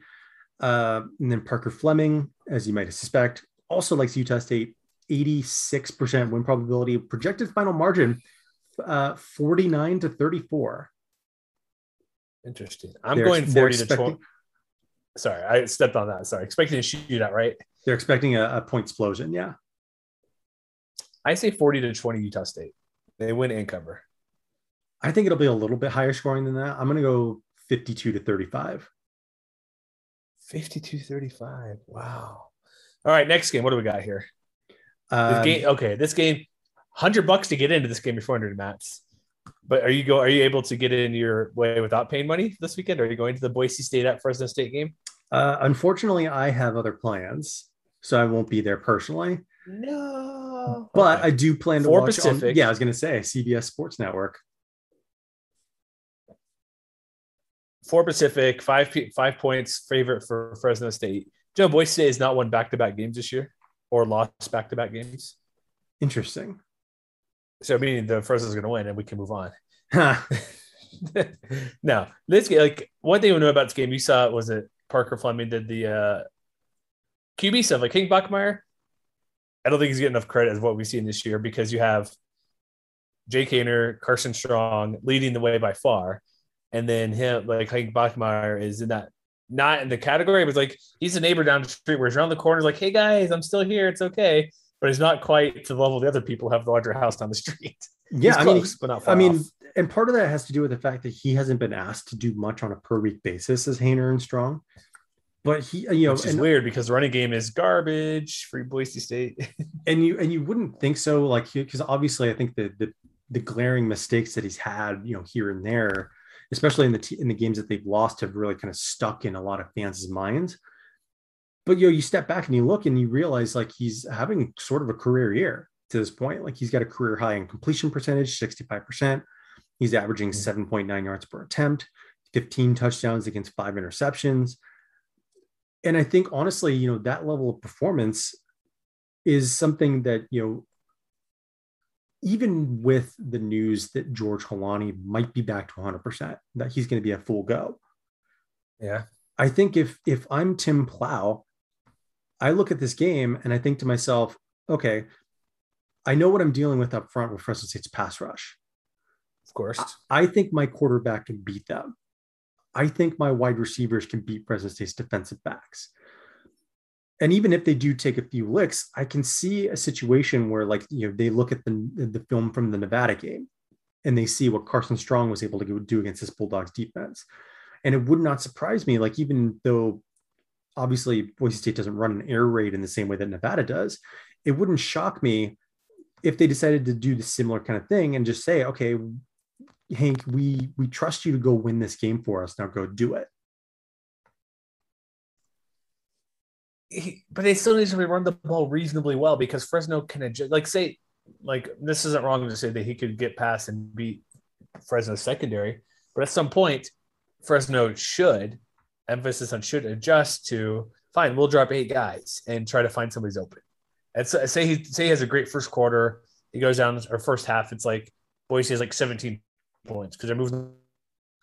Uh, and then Parker Fleming, as you might suspect, also likes Utah State, 86% win probability. Projected final margin, uh, 49 to 34. Interesting. I'm They're- going 40 to expecting- 20. Sorry, I stepped on that. Sorry. Expecting a shootout, right? They're expecting a, a point explosion. Yeah. I say 40 to 20 Utah State. They win and cover. I think it'll be a little bit higher scoring than that. I'm going to go 52 to 35. 52 35. Wow. All right, next game. What do we got here? This Um, game, okay, this game, 100 bucks to get into this game before 400 mats. But are you go? Are you able to get in your way without paying money this weekend? Are you going to the Boise State at Fresno State game? Uh, unfortunately, I have other plans, so I won't be there personally. No. But I do plan to For watch. On, yeah, I was going to say CBS Sports Network. four Pacific, five five points favorite for Fresno State. Joe you know Boise State has not won back to back games this year or lost back to back games? Interesting. So meaning the Fresno's going to win and we can move on. Huh. *laughs* no, this game, like one thing we know about this game, you saw it was it Parker Fleming did the uh, QB stuff like King Bachmeier. I don't think he's getting enough credit as what we've seen this year because you have Jake Haener, Carson Strong leading the way by far, and then him like King Bachmeier is in that not in the category, but like he's a neighbor down the street where he's around the corner, like, hey guys, I'm still here, it's okay. But he's not quite to the level the other people who have the larger house down the street. *laughs* yeah, He's I mean, but not far I mean, off. and part of that has to do with the fact that he hasn't been asked to do much on a per week basis as Haener and Strong. But he, you know, which is and, weird because the running game is garbage. Free Boise State. *laughs* and you and you wouldn't think so, like because obviously I think the the the glaring mistakes that he's had, you know, here and there, especially in the t- in the games that they've lost, have really kind of stuck in a lot of fans' minds. But you know, you step back and you look and you realize like he's having sort of a career year to this point. Like he's got a career high in completion percentage, sixty five percent. He's averaging mm. point nine yards per attempt, fifteen touchdowns against five interceptions. And I think honestly, you know, that level of performance is something that you know even with the news that George Holani might be back to 100%, that he's going to be a full go. Yeah. I think if if I'm Tim Plough, I look at this game and I think to myself, okay, I know what I'm dealing with up front with Fresno State's pass rush. Of course. I think my quarterback can beat them. I think my wide receivers can beat Fresno State's defensive backs. And even if they do take a few licks, I can see a situation where, like, you know, they look at the, the film from the Nevada game and they see what Carson Strong was able to do against this Bulldogs defense. And it would not surprise me, like, even though obviously Boise State doesn't run an air raid in the same way that Nevada does. It wouldn't shock me if they decided to do the similar kind of thing and just say, okay, Hank, we we trust you to go win this game for us. Now go do it. He, but they still need to run the ball reasonably well because Fresno can adjust. Like say, like this isn't wrong to say that he could get past and beat Fresno secondary, but at some point, Fresno should emphasis on should adjust to fine. We'll drop eight guys and try to find somebody's open. And so, say he say he has a great first quarter, he goes down or first half. It's like Boise has like 17 points because they're moving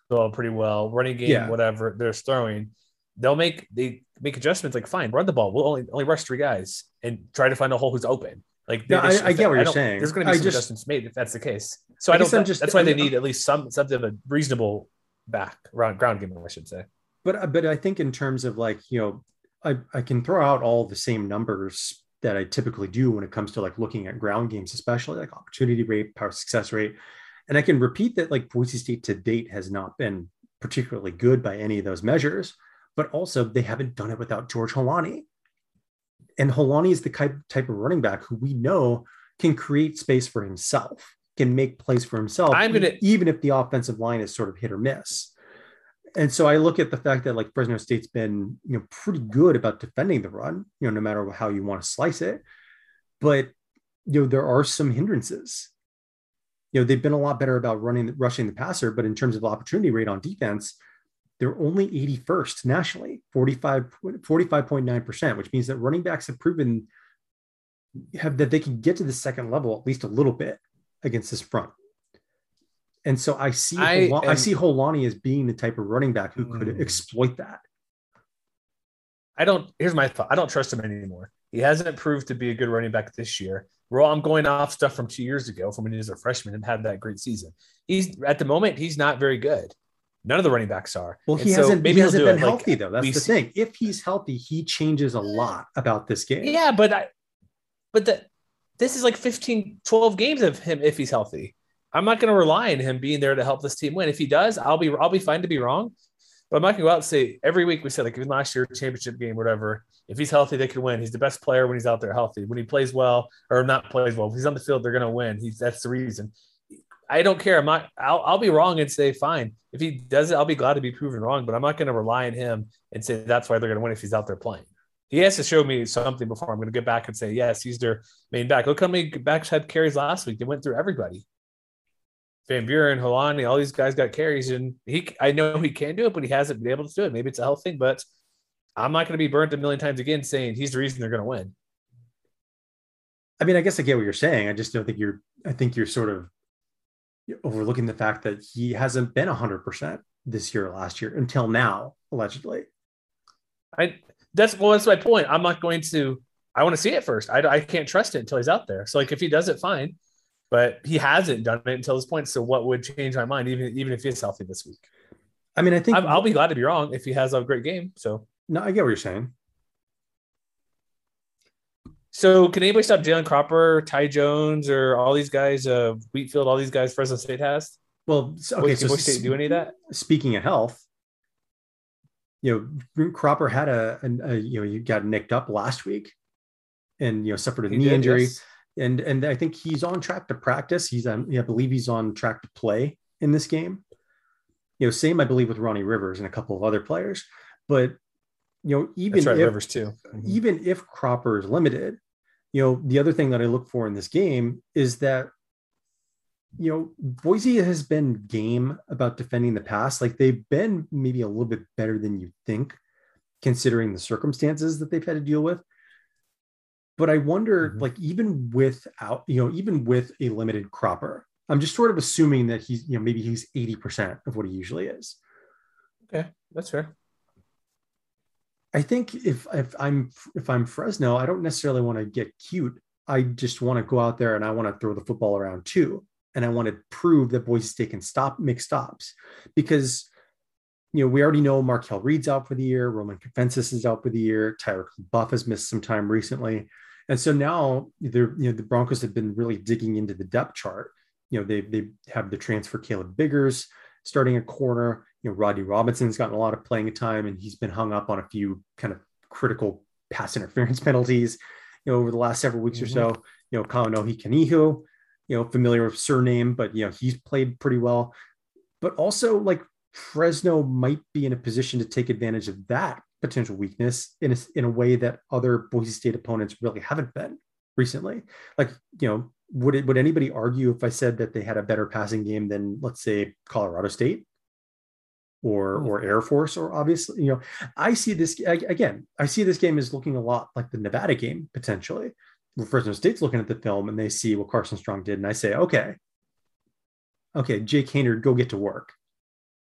the ball pretty well, running game, Yeah. whatever they're throwing. They'll make they make adjustments like fine, run the ball. We'll only only rush three guys and try to find a hole who's open. Like No, I- I get what you're saying. There's going to I be some just- adjustments made if that's the case. So I I, don't. just- that's why they need at least some something of a reasonable back ground ground game. I should say. but uh, but I think in terms of like you know I I can throw out all the same numbers that I typically do when it comes to like looking at ground games, especially like opportunity rate, power success rate, and I can repeat that like Boise State to date has not been particularly good by any of those measures, but also they haven't done it without George Holani. And Holani is the type of running back who we know can create space for himself, can make plays for himself, I'm gonna- even if the offensive line is sort of hit or miss and so I look at the fact that like Fresno State's been you know pretty good about defending the run, you know, no matter how you want to slice it. But you know there are some hindrances. You know they've been a lot better about running rushing the passer, but in terms of opportunity rate on defense, they're only 81st nationally, 45 45.9%, which means that running backs have proven have that they can get to the second level at least a little bit against this front. And so I see I Hol- I, see Holani as being the type of running back who could Mm. exploit that. I don't. Here's my thought. I don't trust him anymore. He hasn't proved to be a good running back this year. Well, I'm going off stuff from two years ago, from when he was a freshman and had that great season. He's at the moment he's not very good. None of the running backs are. Well, he so hasn't, maybe he hasn't been it. Like, healthy though. That's the seen- thing. If he's healthy, he changes a lot about this game. Yeah, but I, but the, this is like 15, 12 games of him if he's healthy. I'm not going to rely on him being there to help this team win. If he does, I'll be I'll be fine to be wrong. But and say every week we said like even last year championship game whatever. If he's healthy, they can win. He's the best player when he's out there healthy. When he plays well or not plays well, if he's on the field, they're going to win. He's that's the reason. I don't care. I'm not. I'll, I'll be wrong and say fine. If he does it, I'll be glad to be proven wrong. But I'm not going to rely on him and say that's why they're going to win if he's out there playing. He has to show me something before I'm going to get back and say yes, he's their main back. Look how many backs had carries last week. They went through everybody. Van Buren, Holani, all these guys got carries, and he. I know he can do it, but he hasn't been able to do it. Maybe it's a health thing, but I'm not going to be burnt a million times again saying he's the reason they're going to win. I mean, I guess I get what you're saying. I just don't think you're. I think you're sort of overlooking the fact that he hasn't been 100 percent this year, last year, until now, allegedly. I that's well, that's my point. I'm not going to. I want to see it first. I, I can't trust it until he's out there. So like if he does it, fine. But he hasn't done it until this point. So what would change my mind, even even if he's healthy this week? I mean, I think I'm, I'll be glad to be wrong if he has a great game. So no, I get what you're saying. so can anybody stop Jalen Cropper, Ty Jones, or all these guys? Uh, Wheatfall, all these guys Fresno State has. Well, Okay, can So State do any of that? speaking of health, you know, Cropper had a, a, a you know, you got nicked up last week, and you know suffered a He knee did, injury. yes. And and I think he's on track to practice. He's um, I believe he's on track to play in this game. You know, same I believe with Ronnie Rivers and a couple of other players, but you know, even right, if Rivers too. Mhm. even if Cropper is limited, you know, the other thing that I look for in this game is that you know, Boise has been game about defending the pass. Like they've been maybe a little bit better than you think, considering the circumstances that they've had to deal with. But I wonder, Mhm. like, even without, you know, even with a limited cropper, I'm just sort of assuming that he's, you know, maybe he's 80% of what he usually is. Okay, that's fair. I think if if I'm if I'm Fresno, I don't necessarily want to get cute. I just want to go out there and I want to throw the football around too. And I want to prove that Boise State can stop, make stops. Because you know, we already know Markel Reed's out for the year, Roman Confensis is out for the year, Tyler Buff has missed some time recently. And so now they're, you know, the Broncos have been really digging into the depth chart. You know, they they have the transfer Caleb Biggers starting a corner. You know, Rodney Robinson's gotten a lot of playing time and he's been hung up on a few kind of critical pass interference *laughs* penalties, you know, over the last several weeks mm-hmm. or so. You know, Kaonohi Kaniho, you know, familiar with surname, but you know, he's played pretty well. But also like Fresno might be in a position to take advantage of that potential weakness in a, in a way that other Boise State opponents really haven't been recently. Like, you know, would it would anybody argue if I said that they had a better passing game than let's say Colorado State or hmm. or Air Force or obviously, you know, I see this again, I see this game as looking a lot like the Nevada game potentially. Where Fresno State's looking at the film and they see what Carson Strong did and I say, okay, okay, Jake Haener, go get to work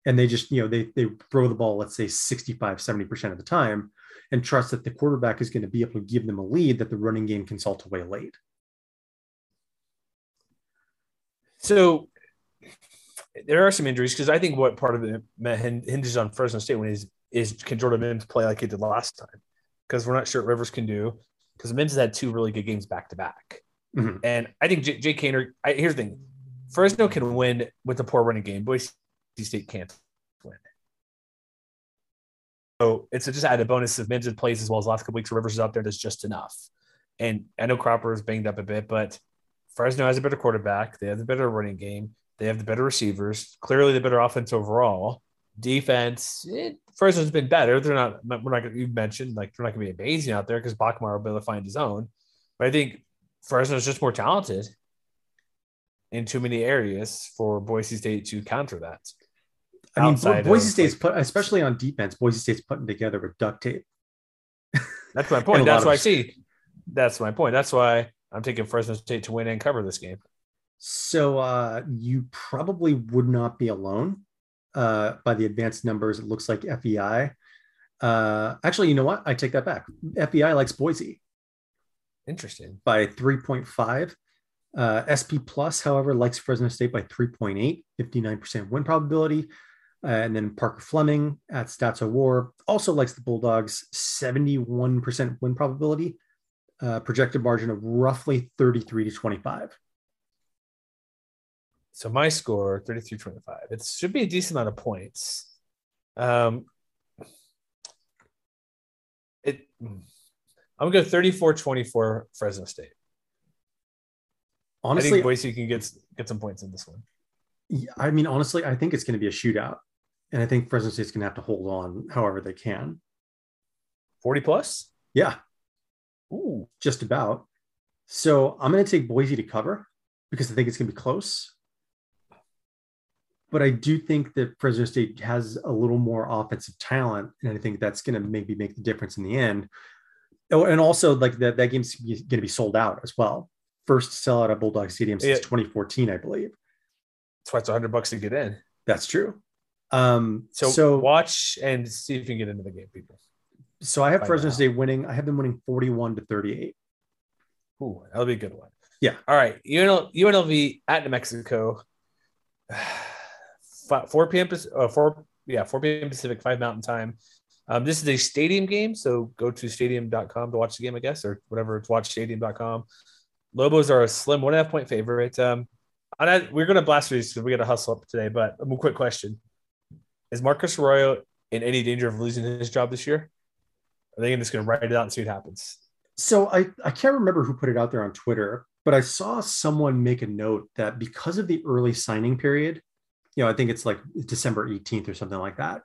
and they just you know they they throw the ball let's say 65 70% of the time and trust that the quarterback is going to be able to give them a lead that the running game can salt away late. So there are some injuries because i think what part of it hinges on fresno state when is is can jordan mims play like he did last time? Because we're not sure what rivers can do because mims has had two really good games back to back. Mm-hmm. and i think J- jake Haener, I, here's the thing. Fresno can win with a poor running game boise State can't win. So it's just added bonus if Mims plays as well as last couple weeks. Rivers is out there, that's just enough. And I know Cropper is banged up a bit, but Fresno has a better quarterback. They have the better running game. They have the better receivers. Clearly, the better offense overall. Defense, it, Fresno's been better. They're not. We're not. Gonna you mentioned like they're not going to be amazing out there because Bachmeier will be able to find his own. But I think Fresno's just more talented in too many areas for Boise State to counter that. I mean, Boise State's like, put, especially on defense, Boise State's putting together with duct tape. *laughs* That's my point. That's why I see. That's my point. That's why I'm taking Fresno State to win and cover this game. So uh, you probably would not be alone uh, by the advanced numbers. It looks like FEI. Uh, actually, you know what? I take that back. FEI likes Boise. Interesting. By 3.5. Uh, SP Plus, however, likes Fresno State by 3.8, 59% win probability. Uh, and then Parker Fleming at Stats of War also likes the Bulldogs, 71% win probability, uh, projected margin of roughly 33 to 25. So my score 33 25. It should be a decent amount of points. Um, it, I'm going to go 34 24 Fresno State. Honestly, I think Boise can get, get some points in this one. I mean, honestly, I think it's going to be a shootout and I think Fresno State's going to have to hold on however they can. 40 plus? Yeah. Ooh. Just about. So I'm going to take Boise to cover because I think it's going to be close. But I do think that Fresno State has a little more offensive talent, and I think that's going to maybe make the difference in the end. Oh, and also, like that, that game's going to be sold out as well. First sellout at Bulldog Stadium since yeah. 2014, I believe. That's why it's 100 bucks to get in. That's true. Um, so, so watch and see if you can get into the game, people. So I have Fresno State winning. I have them winning 41 to 38. Ooh, that'll be a good one. Yeah. All right. UNL, UNLV at New Mexico. *sighs* 4 p.m. Uh, 4 yeah 4 p.m. Pacific, 5 Mountain Time. Um, this is a stadium game, so go to stadium.com to watch the game, I guess, or whatever. It's watchstadium.com. Lobos are a slim one and a half point favorite. Um, I, we're going to blast through because we got to hustle up today, but a quick question is Marcus Arroyo in any danger of losing his job this year? Are they just going to write it out and see what happens? So I, I can't remember who put it out there on Twitter, but I saw someone make a note that because of the early signing period, you know, I think it's like December 18th or something like that.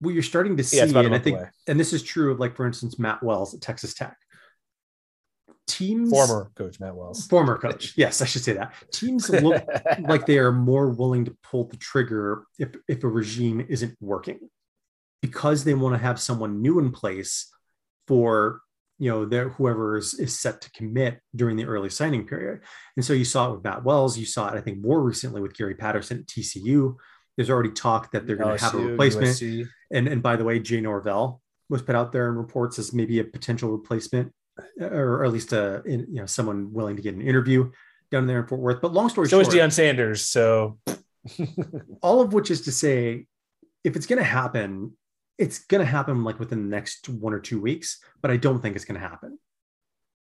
What you're starting to see, yeah, and I think, away. and this is true of like, for instance, Matt Wells at Texas Tech teams former coach Matt Wells. Former coach. Yes, I should say that. Teams *laughs* look like they are more willing to pull the trigger if if a regime isn't working because they want to have someone new in place for you know their whoever is, is set to commit during the early signing period. And so you saw it with Matt Wells, you saw it, I think, more recently with Gary Patterson at TCU. There's already talk that they're going to have a replacement. USC. And and by the way, Jay Norvell was put out there in reports as maybe a potential replacement or at least a uh, you know someone willing to get an interview down there in Fort Worth. But long story so short, so is Deion Sanders. So *laughs* *laughs* all of which is to say, if it's going to happen, it's going to happen like within the next one or two weeks. But I don't think it's going to happen.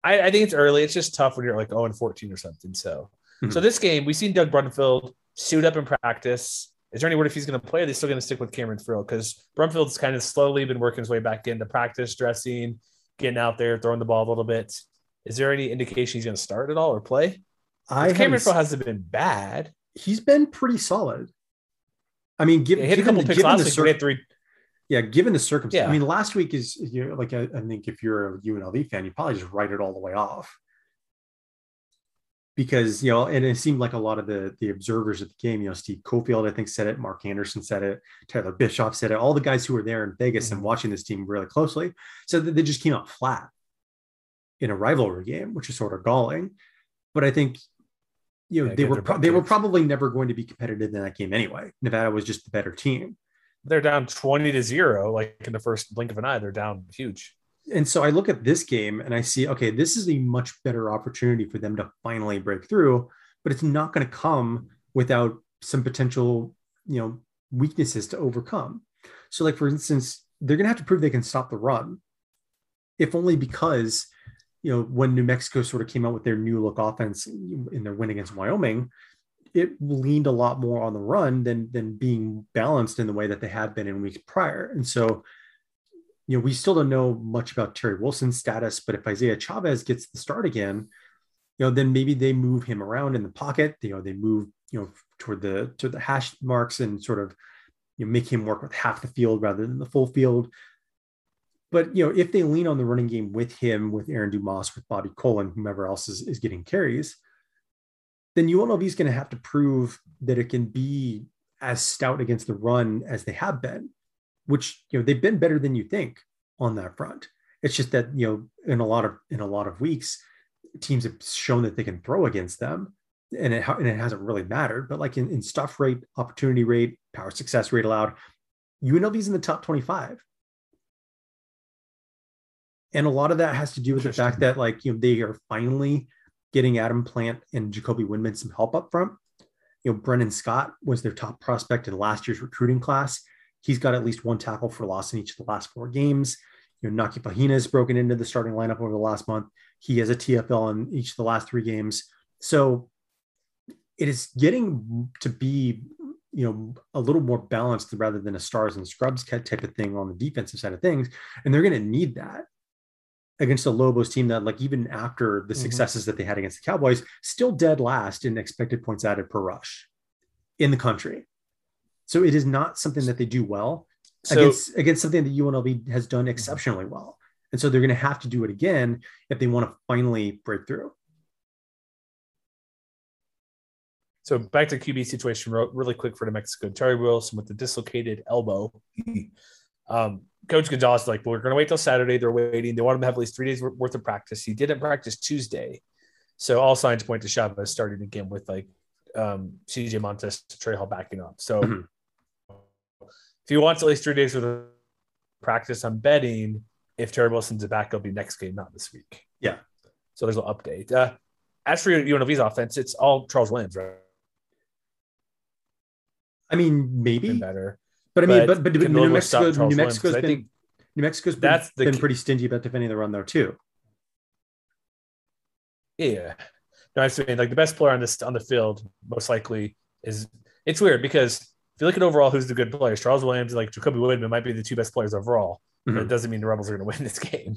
I, I, think it's early. It's just tough when you're like 0 and 14 or something. So, mm-hmm. so this game, we've seen Doug Brumfield suit up in practice. is there any word if he's going to play? Are they still going to stick with Cameron Friel? Because Brumfield's kind of slowly been working his way back into practice, dressing, getting out there, throwing the ball a little bit. Is there any indication he's going to start at all or play? I Cameron haven't- hasn't been bad. he's been pretty solid. I mean, give, He hit a given, couple the, picks last week. cir- had three. yeah, given the circumstance. Yeah. I mean, last week is you know, like I, I think if you're a UNLV fan, you probably just write it all the way off because you know, and it seemed like a lot of the the observers at the game, you know, Steve Cofield, I think said it, Mark Anderson said it, Tyler Bischoff said it, all the guys who were there in Vegas and Mhm. watching this team really closely said that they just came out flat in a rivalry game, which is sort of galling. But I think you know Yeah, they were pro- they were probably never going to be competitive in that game anyway. Nevada was just the better team. They're down 20 to zero, like in the first blink of an eye. They're down huge. And so I look at this game and I see, okay, this is a much better opportunity for them to finally break through, but it's not going to come without some potential, you know, weaknesses to overcome. So, like for instance, they're going to have to prove they can stop the run, if only because, you know, when New Mexico sort of came out with their new look offense in their win against Wyoming, it leaned a lot more on the run than than being balanced in the way that they had been in weeks prior. And so, you know, we still don't know much about Terry Wilson's status, but if Isaiah Chavez gets the start again, you know, then maybe they move him around in the pocket. You know, they move, you know, toward the to the hash marks and sort of you know, make him work with half the field rather than the full field. But you know, if they lean on the running game with him, with Aaron Dumas, with Bobby Colon, whomever else is, is getting carries, then UNLV is going to have to prove that it can be as stout against the run as they have been, which you know they've been better than you think on that front. It's just that you know in a lot of in a lot of weeks, teams have shown that they can throw against them, and it and it hasn't really mattered. But like in, in stuff rate, opportunity rate, power success rate allowed, UNLV's in the top twenty five. And a lot of that has to do with the fact that like you know they are finally getting Adam Plant and Jacoby Windmon some help up front. You know, Brennan Scott was their top prospect in last year's recruiting class. He's got at least one tackle for loss in each of the last four games. You know, Naki Pahina has broken into the starting lineup over the last month. He has a TFL in each of the last three games. So it is getting to be, you know, a little more balanced rather than a stars and scrubs type of thing on the defensive side of things. And they're going to need that against the Lobos team that, like, even after the Mhm. successes that they had against the Cowboys, still dead last in expected points added per rush in the country. So it is not something that they do well So against against something that UNLV has done exceptionally well. And so they're going to have to do it again if they want to finally break through. So back to QB situation real- really quick for New Mexico. Terry Wilson with the dislocated elbow. *clears throat* um, Coach Gonzales is like, we're going to wait till Saturday. They're waiting. They want him to have at least three days worth of practice. He didn't practice Tuesday. So all signs point to Chavez starting again with like um, CJ Montes, Trey Hall backing up. So Mhm. If he wants at least three days of practice, I'm betting if Terry Wilson's back, it'll be next game, not this week. Yeah. So there's an update. Uh, as for UNLV's offense, it's all Charles Williams, right? I mean, maybe, better. but I mean, but but but, New Mexico, New? Mexico's been New Mexico's been, that's been key- pretty stingy about defending the run though too. Yeah. No, I mean, like the best player on this on the field most likely is. It's weird because if you look at overall who's the good players, Charles Williams, like Jacoby Windmon, might be the two best players overall. But Mhm. it doesn't mean the Rebels are going to win this game.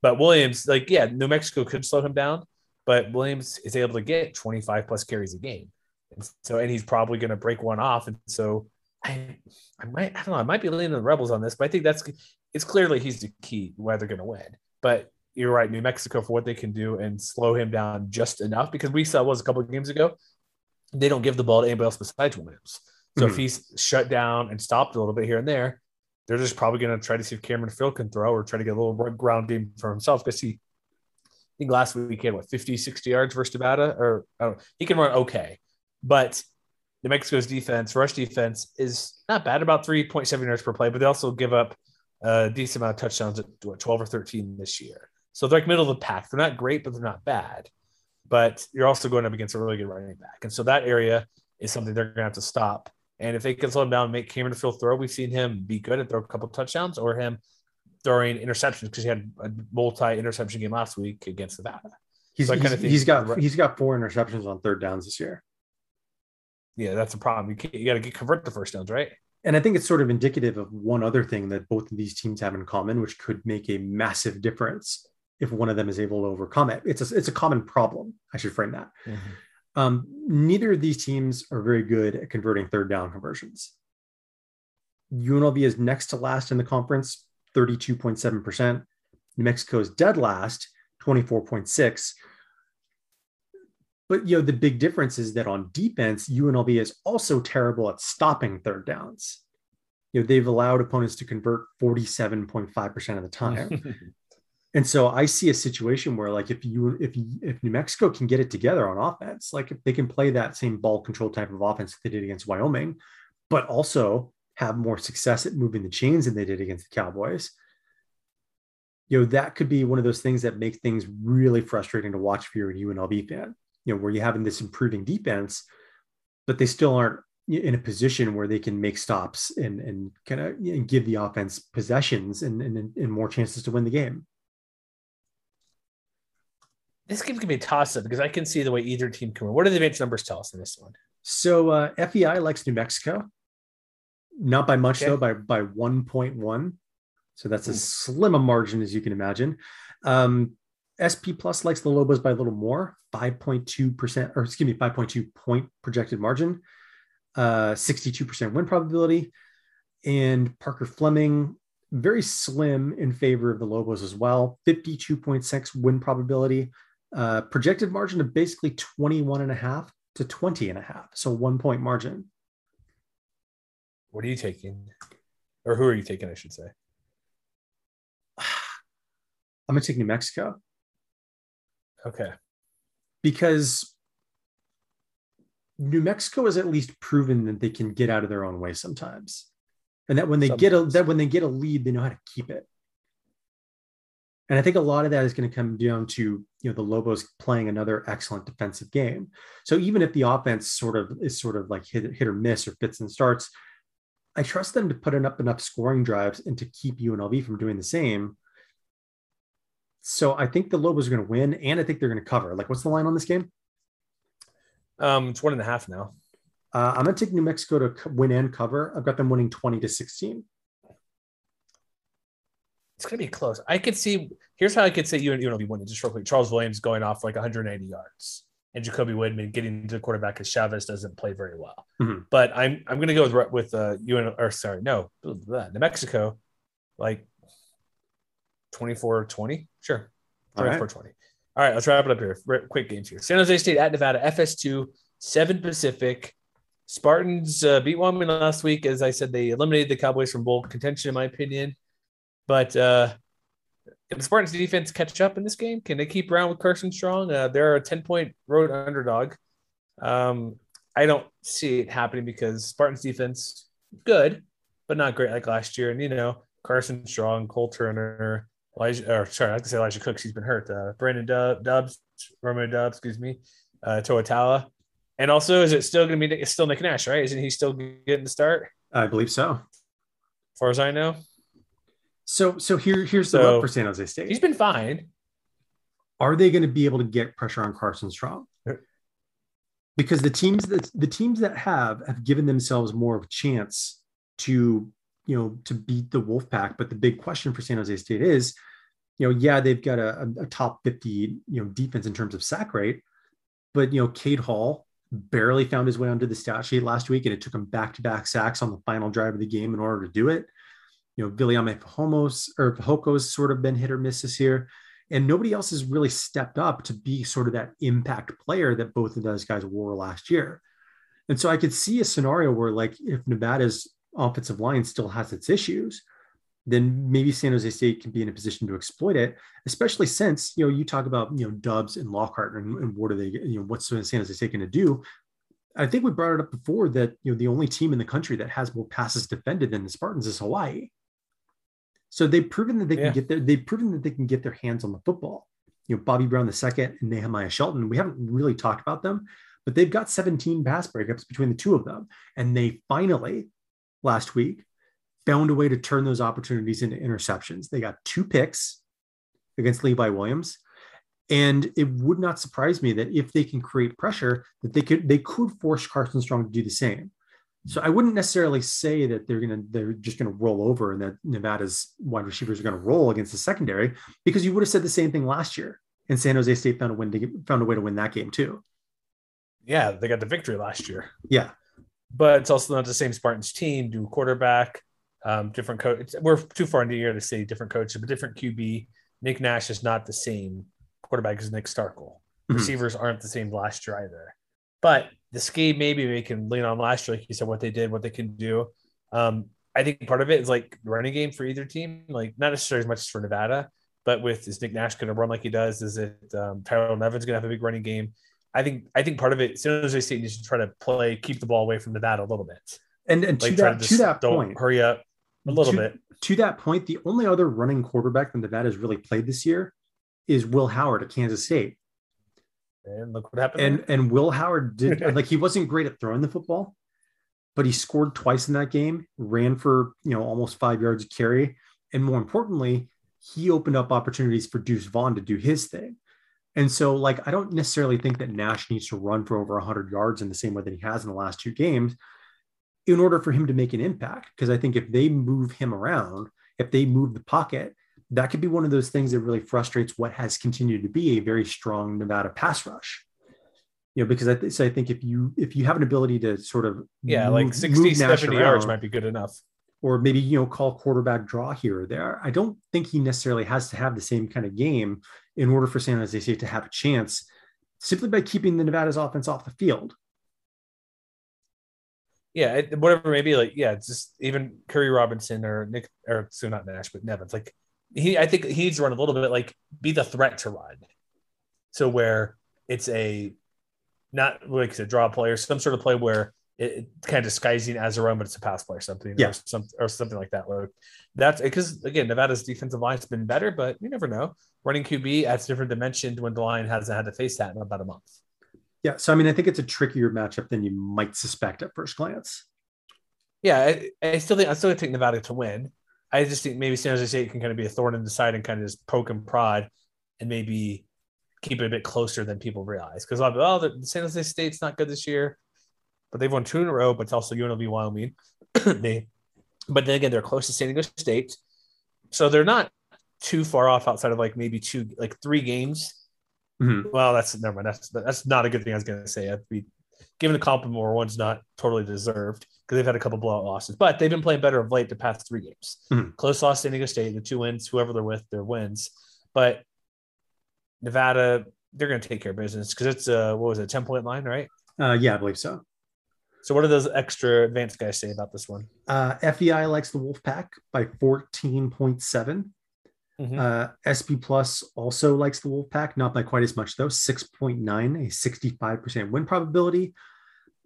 But Williams, like, yeah, New Mexico could slow him down, but Williams is able to get 25 plus carries a game. And so, and he's probably going to break one off. And so, I, I might, I don't know, I might be leaning the Rebels on this, but I think that's, it's clearly he's the key why they're going to win. But you're right, New Mexico for what they can do and slow him down just enough because we saw was a couple of games ago, they don't give the ball to anybody else besides Williams. So if Mhm. he's shut down and stopped a little bit here and there, they're just probably going to try to see if Cameron Friel can throw or try to get a little ground game for himself because he, I think last week he had what 50, 60 yards versus Nevada, or I don't know, he can run okay, but New Mexico's defense, rush defense, is not bad, about 3.7 yards per play, but they also give up a decent amount of touchdowns at what, 12 or 13 this year. So they're like middle of the pack. They're not great, but they're not bad. But you're also going up against a really good running back. And so that area is something they're going to have to stop. And if they can slow him down and make Cameron Friel throw, we've seen him be good at throw a couple of touchdowns or him throwing interceptions because he had a multi interception game last week against Nevada. He's, So I kinda he's, he's got he's got four interceptions on third downs this year. yeah, that's a problem. You, you got to convert the first downs, right? And I think it's sort of indicative of one other thing that both of these teams have in common, which could make a massive difference if one of them is able to overcome it. It's a, it's a common problem. I should frame that. Mm-hmm. Um, neither of these teams are very good at converting third down conversions. UNLV is next to last in the conference, 32.7%. New Mexico is dead last, 24.6. But you know, the big difference is that on defense, UNLV is also terrible at stopping third downs. You know, they've allowed opponents to convert 47.5% of the time. *laughs* and so I see a situation where like if you if if New Mexico can get it together on offense, like if they can play that same ball control type of offense that they did against Wyoming, but also have more success at moving the chains than they did against the Cowboys, you know, that could be one of those things that make things really frustrating to watch for your UNLV fan, you know, where you're having this improving defense, but they still aren't in a position where they can make stops and, and kind of give the offense possessions and, and, and more chances to win the game. This game gonna be a toss up because I can see the way either team can win. What do the advanced numbers tell us in this one? So uh, FEI likes New Mexico not by much okay. though, by by 1.1. So that's as slim a margin as you can imagine. Um, SP Plus likes the Lobos by a little more, 5.2%, or excuse me, 5.2 point projected margin, uh, 62% win probability. And Parker Fleming, very slim in favor of the Lobos as well, 52.6 win probability, uh, projected margin of basically 21 and a half to 20 and a half. So one point margin. What are you taking? Or who are you taking, I should say? *sighs* I'm going to take New Mexico. Okay. Because New Mexico has at least proven that they can get out of their own way sometimes. And that when they sometimes. get a that when they get a lead, they know how to keep it. And I think a lot of that is going to come down to you know the Lobos playing another excellent defensive game. So even if the offense sort of is sort of like hit, hit or miss or fits and starts, I trust them to put up enough scoring drives and to keep UNLV from doing the same. So I think the Lobos are going to win, and I think they're going to cover. Like, what's the line on this game? Um, it's one and a half now. Uh, I'm going to take New Mexico to win and cover. I've got them winning 20 to 16. It's going to be close. I could see. Here's how I could say you and UNLV winning. Just real quick, Charles Williams going off like 180 yards and Jacoby Windmon getting to the quarterback because Chavez doesn't play very well. Mm-hmm. But I'm I'm going to go with with uh, UN or sorry no New Mexico, like 24-20. Sure, 24-20. All, All right, let's wrap it up here. quick games here. San Jose State at Nevada, FS2, seven Pacific. Spartans uh, beat Wyoming last week. As I said, they eliminated the Cowboys from bowl contention, in my opinion. But uh, can the Spartans defense catch up in this game? Can they keep around with Carson Strong? Uh, they're a 10 point road underdog. Um, I don't see it happening because Spartans defense good, but not great like last year. And you know, Carson Strong, Cole Turner, Elijah, or sorry, I can say Elijah Cooks. He's been hurt. Uh, Brandon Dub, Doubs, Romeo Doubs, excuse me, uh, Toa And also, is it still going to be? It's still Nick Nash, right? Isn't he still getting the start? I believe so. As far as I know. So so here here's the so, rub for San Jose State. He's been fine. Are they going to be able to get pressure on Carson Strong? Because the teams that the teams that have have given themselves more of a chance to you know to beat the Wolfpack. But the big question for San Jose State is, you know, yeah, they've got a, a top 50 you know defense in terms of sack rate, but you know, Cade Hall barely found his way onto the stat sheet last week, and it took him back to back sacks on the final drive of the game in order to do it you know, Viliame Fahomos or Fajoko's sort of been hit or miss this year. And nobody else has really stepped up to be sort of that impact player that both of those guys were last year. And so I could see a scenario where, like, if Nevada's offensive line still has its issues, then maybe San Jose State can be in a position to exploit it, especially since, you know, you talk about, you know, Doubs and Lockhart and, and what are they, you know, what's San Jose State going to do? I think we brought it up before that, you know, the only team in the country that has more passes defended than the Spartans is Hawaii. So they've proven that they can yeah. get their they've proven that they can get their hands on the football. You know, Bobby Brown II and Nehemiah Shelton. We haven't really talked about them, but they've got 17 pass breakups between the two of them. And they finally, last week, found a way to turn those opportunities into interceptions. They got two picks against Levi Williams. And it would not surprise me that if they can create pressure, that they could they could force Carson Strong to do the same. So I wouldn't necessarily say that they're gonna they're just gonna roll over and that Nevada's wide receivers are gonna roll against the secondary because you would have said the same thing last year, and San Jose State found a win to found a way to win that game too. Yeah, they got the victory last year. Yeah, but it's also not the same Spartans team. Do quarterback, um, different coach. We're too far into the year to say different coaches, but different QB. Nick Nash is not the same quarterback as Nick Starkel. Mhm. Receivers aren't the same last year either. But the scheme, maybe we can lean on last year, like you said, what they did, what they can do. Um, I think part of it is like running game for either team, like not necessarily as much as for Nevada, but with is Nick Nash going to run like he does? Is it um, Tyrell Nevens going to have a big running game? I think I think part of it, San Jose State needs to try to play, keep the ball away from Nevada a little bit. and and to Like try that to just that point, hurry up a little to, bit. To that point, the only other running quarterback that Nevada's really played this year is Will Howard at Kansas State. And look what happened. And there. and Will Howard did *laughs* like he wasn't great at throwing the football, but he scored twice in that game, ran for you know almost five yards of carry, and more importantly, he opened up opportunities for Deuce Vaughn to do his thing. And so, like, I don't necessarily think that Nash needs to run for over 100 yards in the same way that he has in the last two games in order for him to make an impact. Because I think if they move him around, if they move the pocket, that could be one of those things that really frustrates what has continued to be a very strong Nevada pass rush. You know, because I, th- so I think if you if you have an ability to sort of yeah, move- like 60, move Nash 70 yards might be good enough. or maybe you know call quarterback draw here or there. I don't think he necessarily has to have the same kind of game in order for San Jose State to have a chance, simply by keeping the Nevada's offense off the field. Yeah, it, whatever maybe like yeah, it's just even Kairee Robinson or Nick or so not Nash, but Nevens. Like he I think he needs to run a little bit like be the threat to run. So where it's a not like a draw play or some sort of play where it, it kind of disguising as a run, but it's a pass play or something, Yeah. or some or something like that. Like that's because again, Nevada's defensive line's been better, but you never know. Running QB adds different dimension when the line hasn't had to face that in about a month. Yeah, so I mean, I think it's a trickier matchup than you might suspect at first glance. Yeah, I, I still think I still take Nevada to win. I just think maybe San Jose State can kind of be a thorn in the side and kind of just poke and prod and maybe keep it a bit closer than people realize. Because I'll be, oh, the San Jose State's not good this year, but they've won two in a row, but it's also UNLV Wyoming. *clears throat* they, but then again, they're close to San Diego State. So they're not too far off outside of like maybe two, like three games. Mhm. Well, that's never mind. That's that's not a good thing. I was going to say. I'd be given the compliment where one's not totally deserved because they've had a couple blowout losses, but they've been playing better of late the past three games. Mhm. Close loss to San Diego State, the two wins, whoever they're with, their wins. But Nevada, they're going to take care of business because it's a what was it, ten point line, right? Uh, yeah, I believe so. So what do those extra advanced guys say about this one? Uh, FEI likes the Wolfpack by 14.7. Mhm. Uh, SP Plus also likes the Wolfpack, not by quite as much though, 6.9, a 65% win probability.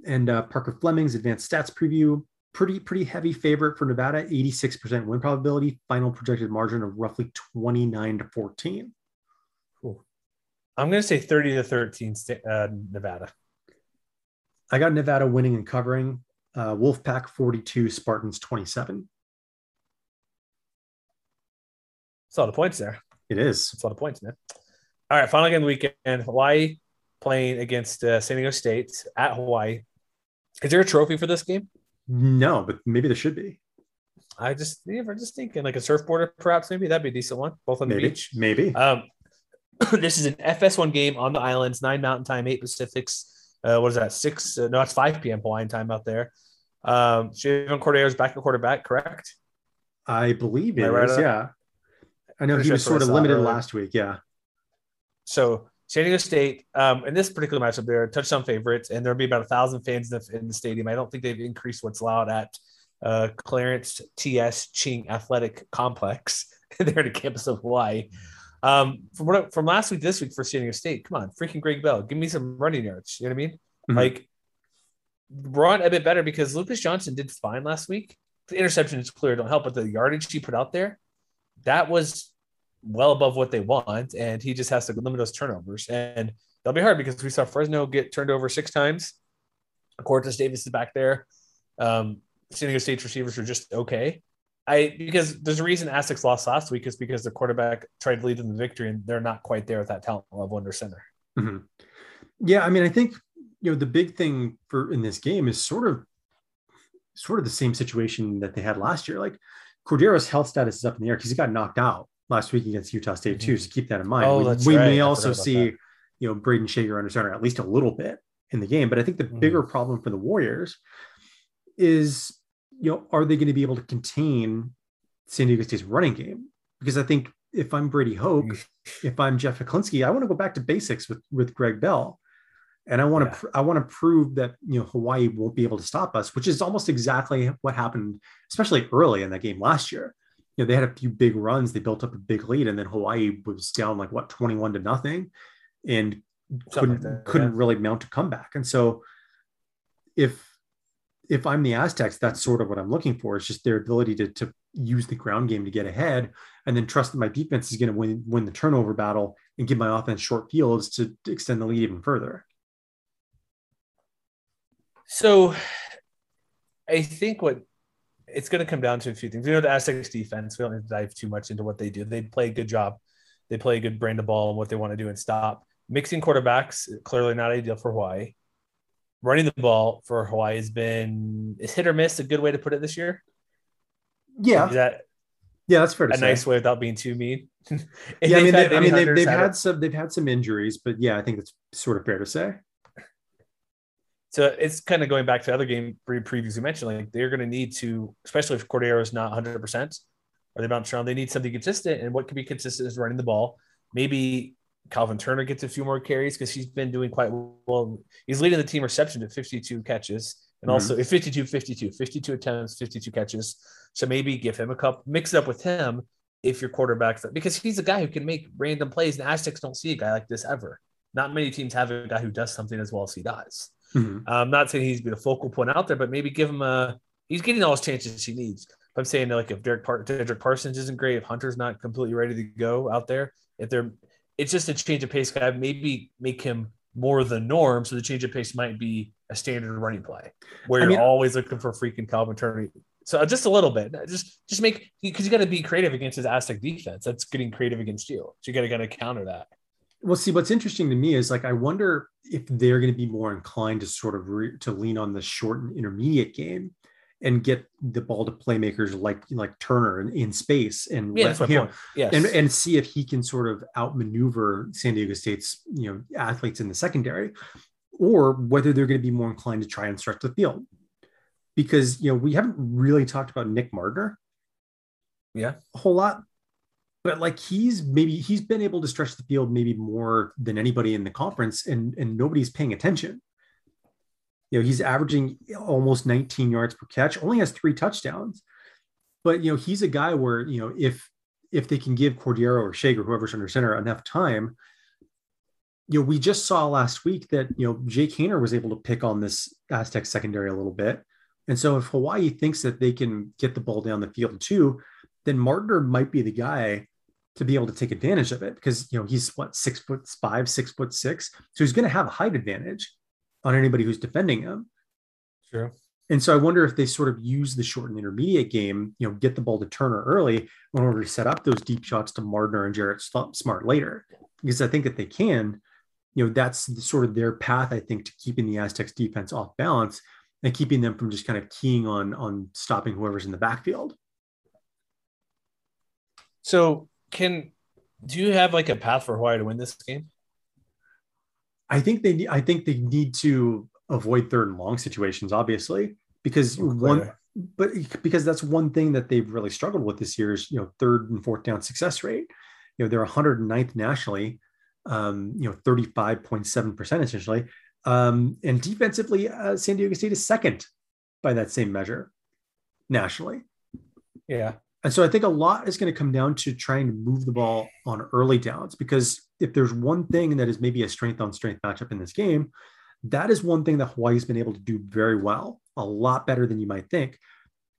And uh, Parker Fleming's advanced stats preview, pretty pretty heavy favorite for Nevada, 86% win probability, final projected margin of roughly 29 to 14. Cool. I'm going to say thirty to thirteen, sta- uh, Nevada. I got Nevada winning and covering. Uh, Wolfpack 42, Spartans 27. That's a lot of points there. It is. That's a lot of points, man. All right, final game of the weekend. Hawaii playing against uh, San Diego State at Hawaii. Is there a trophy for this game? No, but maybe there should be. I just, yeah, we're just thinking like a surfboarder, perhaps. Maybe that'd be a decent one. Both on the Maybe. beach. Maybe. Um, *clears throat* this is an FS1 game on the islands, nine Mountain Time, eight Pacifics. Uh, what is that? Six? Uh, no, it's five p.m. Hawaiian time out there. Um, Chevan Cordeiro's back at quarterback, correct? I believe it I right is, yeah. I know Pretty he was sort of limited last week. Yeah. So San Diego State, um, in this particular matchup, they're touchdown favorites, and there'll be about a thousand fans in the, in the stadium. I don't think they've increased what's allowed at uh, Clarence T.S. Ching Athletic Complex *laughs* there at the campus of Hawaii. Um, from what from last week, to this week for San Diego State, come on, freaking Greg Bell, give me some running yards. You know what I mean? Mhm. Like, run a bit better because Lucas Johnson did fine last week. The interception is clear, don't help, but the yardage he put out there, that was well above what they want, and he just has to limit those turnovers. And that'll be hard because we saw Fresno get turned over six times. Cortez Davis is back there. Um, San Diego State's receivers are just okay. I because there's a reason Aztecs lost last week is because the quarterback tried to lead them to victory and they're not quite there at that talent level under center. Mm-hmm. Yeah, I mean, I think you know the big thing for in this game is sort of sort of the same situation that they had last year. Like Cordeiro's health status is up in the air because he got knocked out last week against Utah State too. So keep that in mind. Oh, we we right. may I also see that. you know Brayden Schager under center at least a little bit in the game. But I think the bigger Mm. problem for the Warriors is you know are they going to be able to contain San Diego State's running game? Because I think if I'm Brady Hoke, if I'm Jeff Hecklinski, I want to go back to basics with with Greg Bell. And I want to, pr- I want to prove that you know Hawaii won't be able to stop us, which is almost exactly what happened, especially early in that game last year. You know, they had a few big runs, they built up a big lead, and then Hawaii was down like what twenty-one to nothing, and Something couldn't like that, couldn't yeah. really mount a comeback. And so, if if I'm the Aztecs, that's sort of what I'm looking for. It's just their ability to to use the ground game to get ahead, and then trust that my defense is going to win win the turnover battle and give my offense short fields to, to extend the lead even further. So I think what it's going to come down to a few things. You know, the Aztecs defense, we don't need to dive too much into what they do. They play a good job. They play a good brand of ball and what they want to do and stop. Mixing quarterbacks, clearly not ideal for Hawaii. Running the ball for Hawaii has been is hit or miss a good way to put it this year. Yeah, Is that yeah, that's fair to say a say. nice way without being too mean? *laughs* Yeah, I mean, they've I mean, they've, they've had had some they've had some injuries, but yeah, I think that's sort of fair to say. So it's kind of going back to the other game pre- previews you mentioned. Like they're going to need to, especially if Cordeiro is not 100 percent or they bounce around, they need something consistent. And what can be consistent is running the ball. Maybe Calvin Turner gets a few more carries because he's been doing quite well. He's leading the team reception at 52 catches and Mhm. also 52, 52, 52 attempts, 52 catches. So maybe give him a cup, mix it up with him if your quarterback's because he's a guy who can make random plays. And Aztecs don't see a guy like this ever. Not many teams have a guy who does something as well as he does. Mhm. I'm not saying he's been a focal point out there, but maybe give him a. He's getting all his chances he needs. But I'm saying like if Derek Par- Dedrick Parsons isn't great, if Hunter's not completely ready to go out there, if they're, it's just a change of pace guy. Maybe make him more the norm. So the change of pace might be a standard running play where I you're always looking for freaking Calvin Turner. So just a little bit, just just make because you got to be creative against his Aztec defense. That's getting creative against you. So you got to kind of counter that. Well, see, what's interesting to me is like I wonder if they're going to be more inclined to sort of re- to lean on the short and intermediate game and get the ball to playmakers like like Turner in, in space and Yeah, let him. Yes. and and see if he can sort of outmaneuver San Diego State's you know athletes in the secondary, or whether they're going to be more inclined to try and stretch the field. Because you know we haven't really talked about Nick Mardner yeah. a whole lot, but like he's maybe he's been able to stretch the field maybe more than anybody in the conference, and and nobody's paying attention. You know he's averaging almost 19 yards per catch, only has three touchdowns, but you know he's a guy where you know if if they can give Cordeiro or Schager, whoever's under center, enough time. You know, we just saw last week that you know Jake Haener was able to pick on this Aztec secondary a little bit, and so if Hawaii thinks that they can get the ball down the field too, then Mardner might be the guy to be able to take advantage of it because you know he's what six foot five, six foot six, so he's going to have a height advantage on anybody who's defending him. True. And so I wonder if they sort of use the short and intermediate game, you know, get the ball to Turner early in order to set up those deep shots to Mardner and Jared Smart later. Because I think that they can, you know, that's the, sort of their path, I think, to keeping the Aztecs defense off balance and keeping them from just kind of keying on on stopping whoever's in the backfield. So can do you have like a path for Hawaii to win this game? I think they need, I think they need to avoid third and long situations, obviously, because one, but because that's one thing that they've really struggled with this year is you know third and fourth down success rate. You know they're 109th nationally, um, you know 35.7 percent essentially, um, and defensively, uh, San Diego State is second by that same measure nationally. Yeah. And so I think a lot is going to come down to trying to move the ball on early downs because if there's one thing that is maybe a strength on strength matchup in this game, that is one thing that Hawaii's been able to do very well, a lot better than you might think.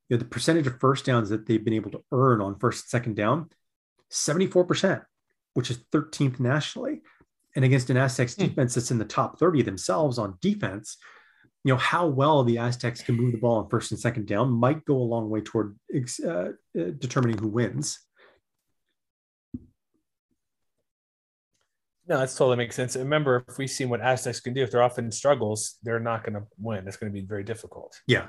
You know, the percentage of first downs that they've been able to earn on first and second down, 74%, which is 13th nationally. And against an Aztecs hmm. defense that's in the top 30 themselves on defense, you know, how well the Aztecs can move the ball on first and second down might go a long way toward uh, uh, determining who wins. No, that's totally makes sense. Remember, if we see what Aztecs can do, if their offense struggles, they're not going to win. It's going to be very difficult. Yeah.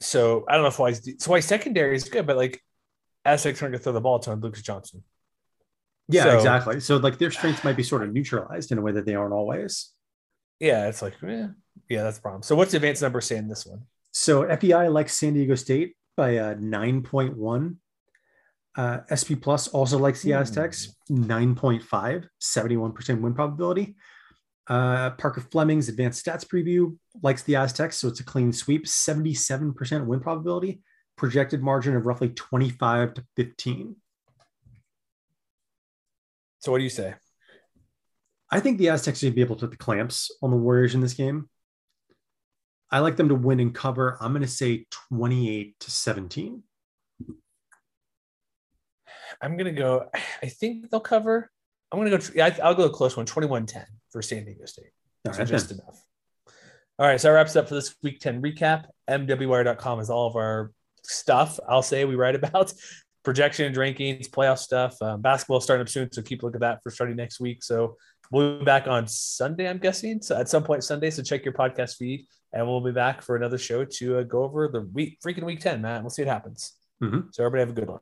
So I don't know if why so why secondary is good, but like Aztecs aren't going to throw the ball to Lucas Johnson. Yeah, So- exactly. So like their strengths might be sort of neutralized in a way that they aren't always. Yeah, it's like eh, yeah, that's the problem. So what's the advanced number saying this one? So FEI likes San Diego State by uh, 9.1. Uh, SP Plus also likes the Aztecs, 9.5, 71% win probability. Uh, Parker Fleming's advanced stats preview likes the Aztecs, so it's a clean sweep, 77% win probability, projected margin of roughly 25 to 15. So what do you say? I think the Aztecs should be able to put the clamps on the Warriors in this game. I like them to win and cover. I'm going to say 28 to 17. I'm gonna go. I think they'll cover. I'm gonna go. I- I'll go a close one, 21-10 for San Diego State. Right, just then. enough. All right, so that wraps up for this week 10 recap. MWWire.com is all of our stuff. I'll say we write about *laughs* projections, rankings, playoff stuff. Um, basketball starting up soon, so keep a look at that for starting next week. So we'll be back on Sunday, I'm guessing. So at some point Sunday, so check your podcast feed, and we'll be back for another show to uh, go over the week, freaking week 10, Matt. We'll see what happens. Mhm. So everybody have a good one.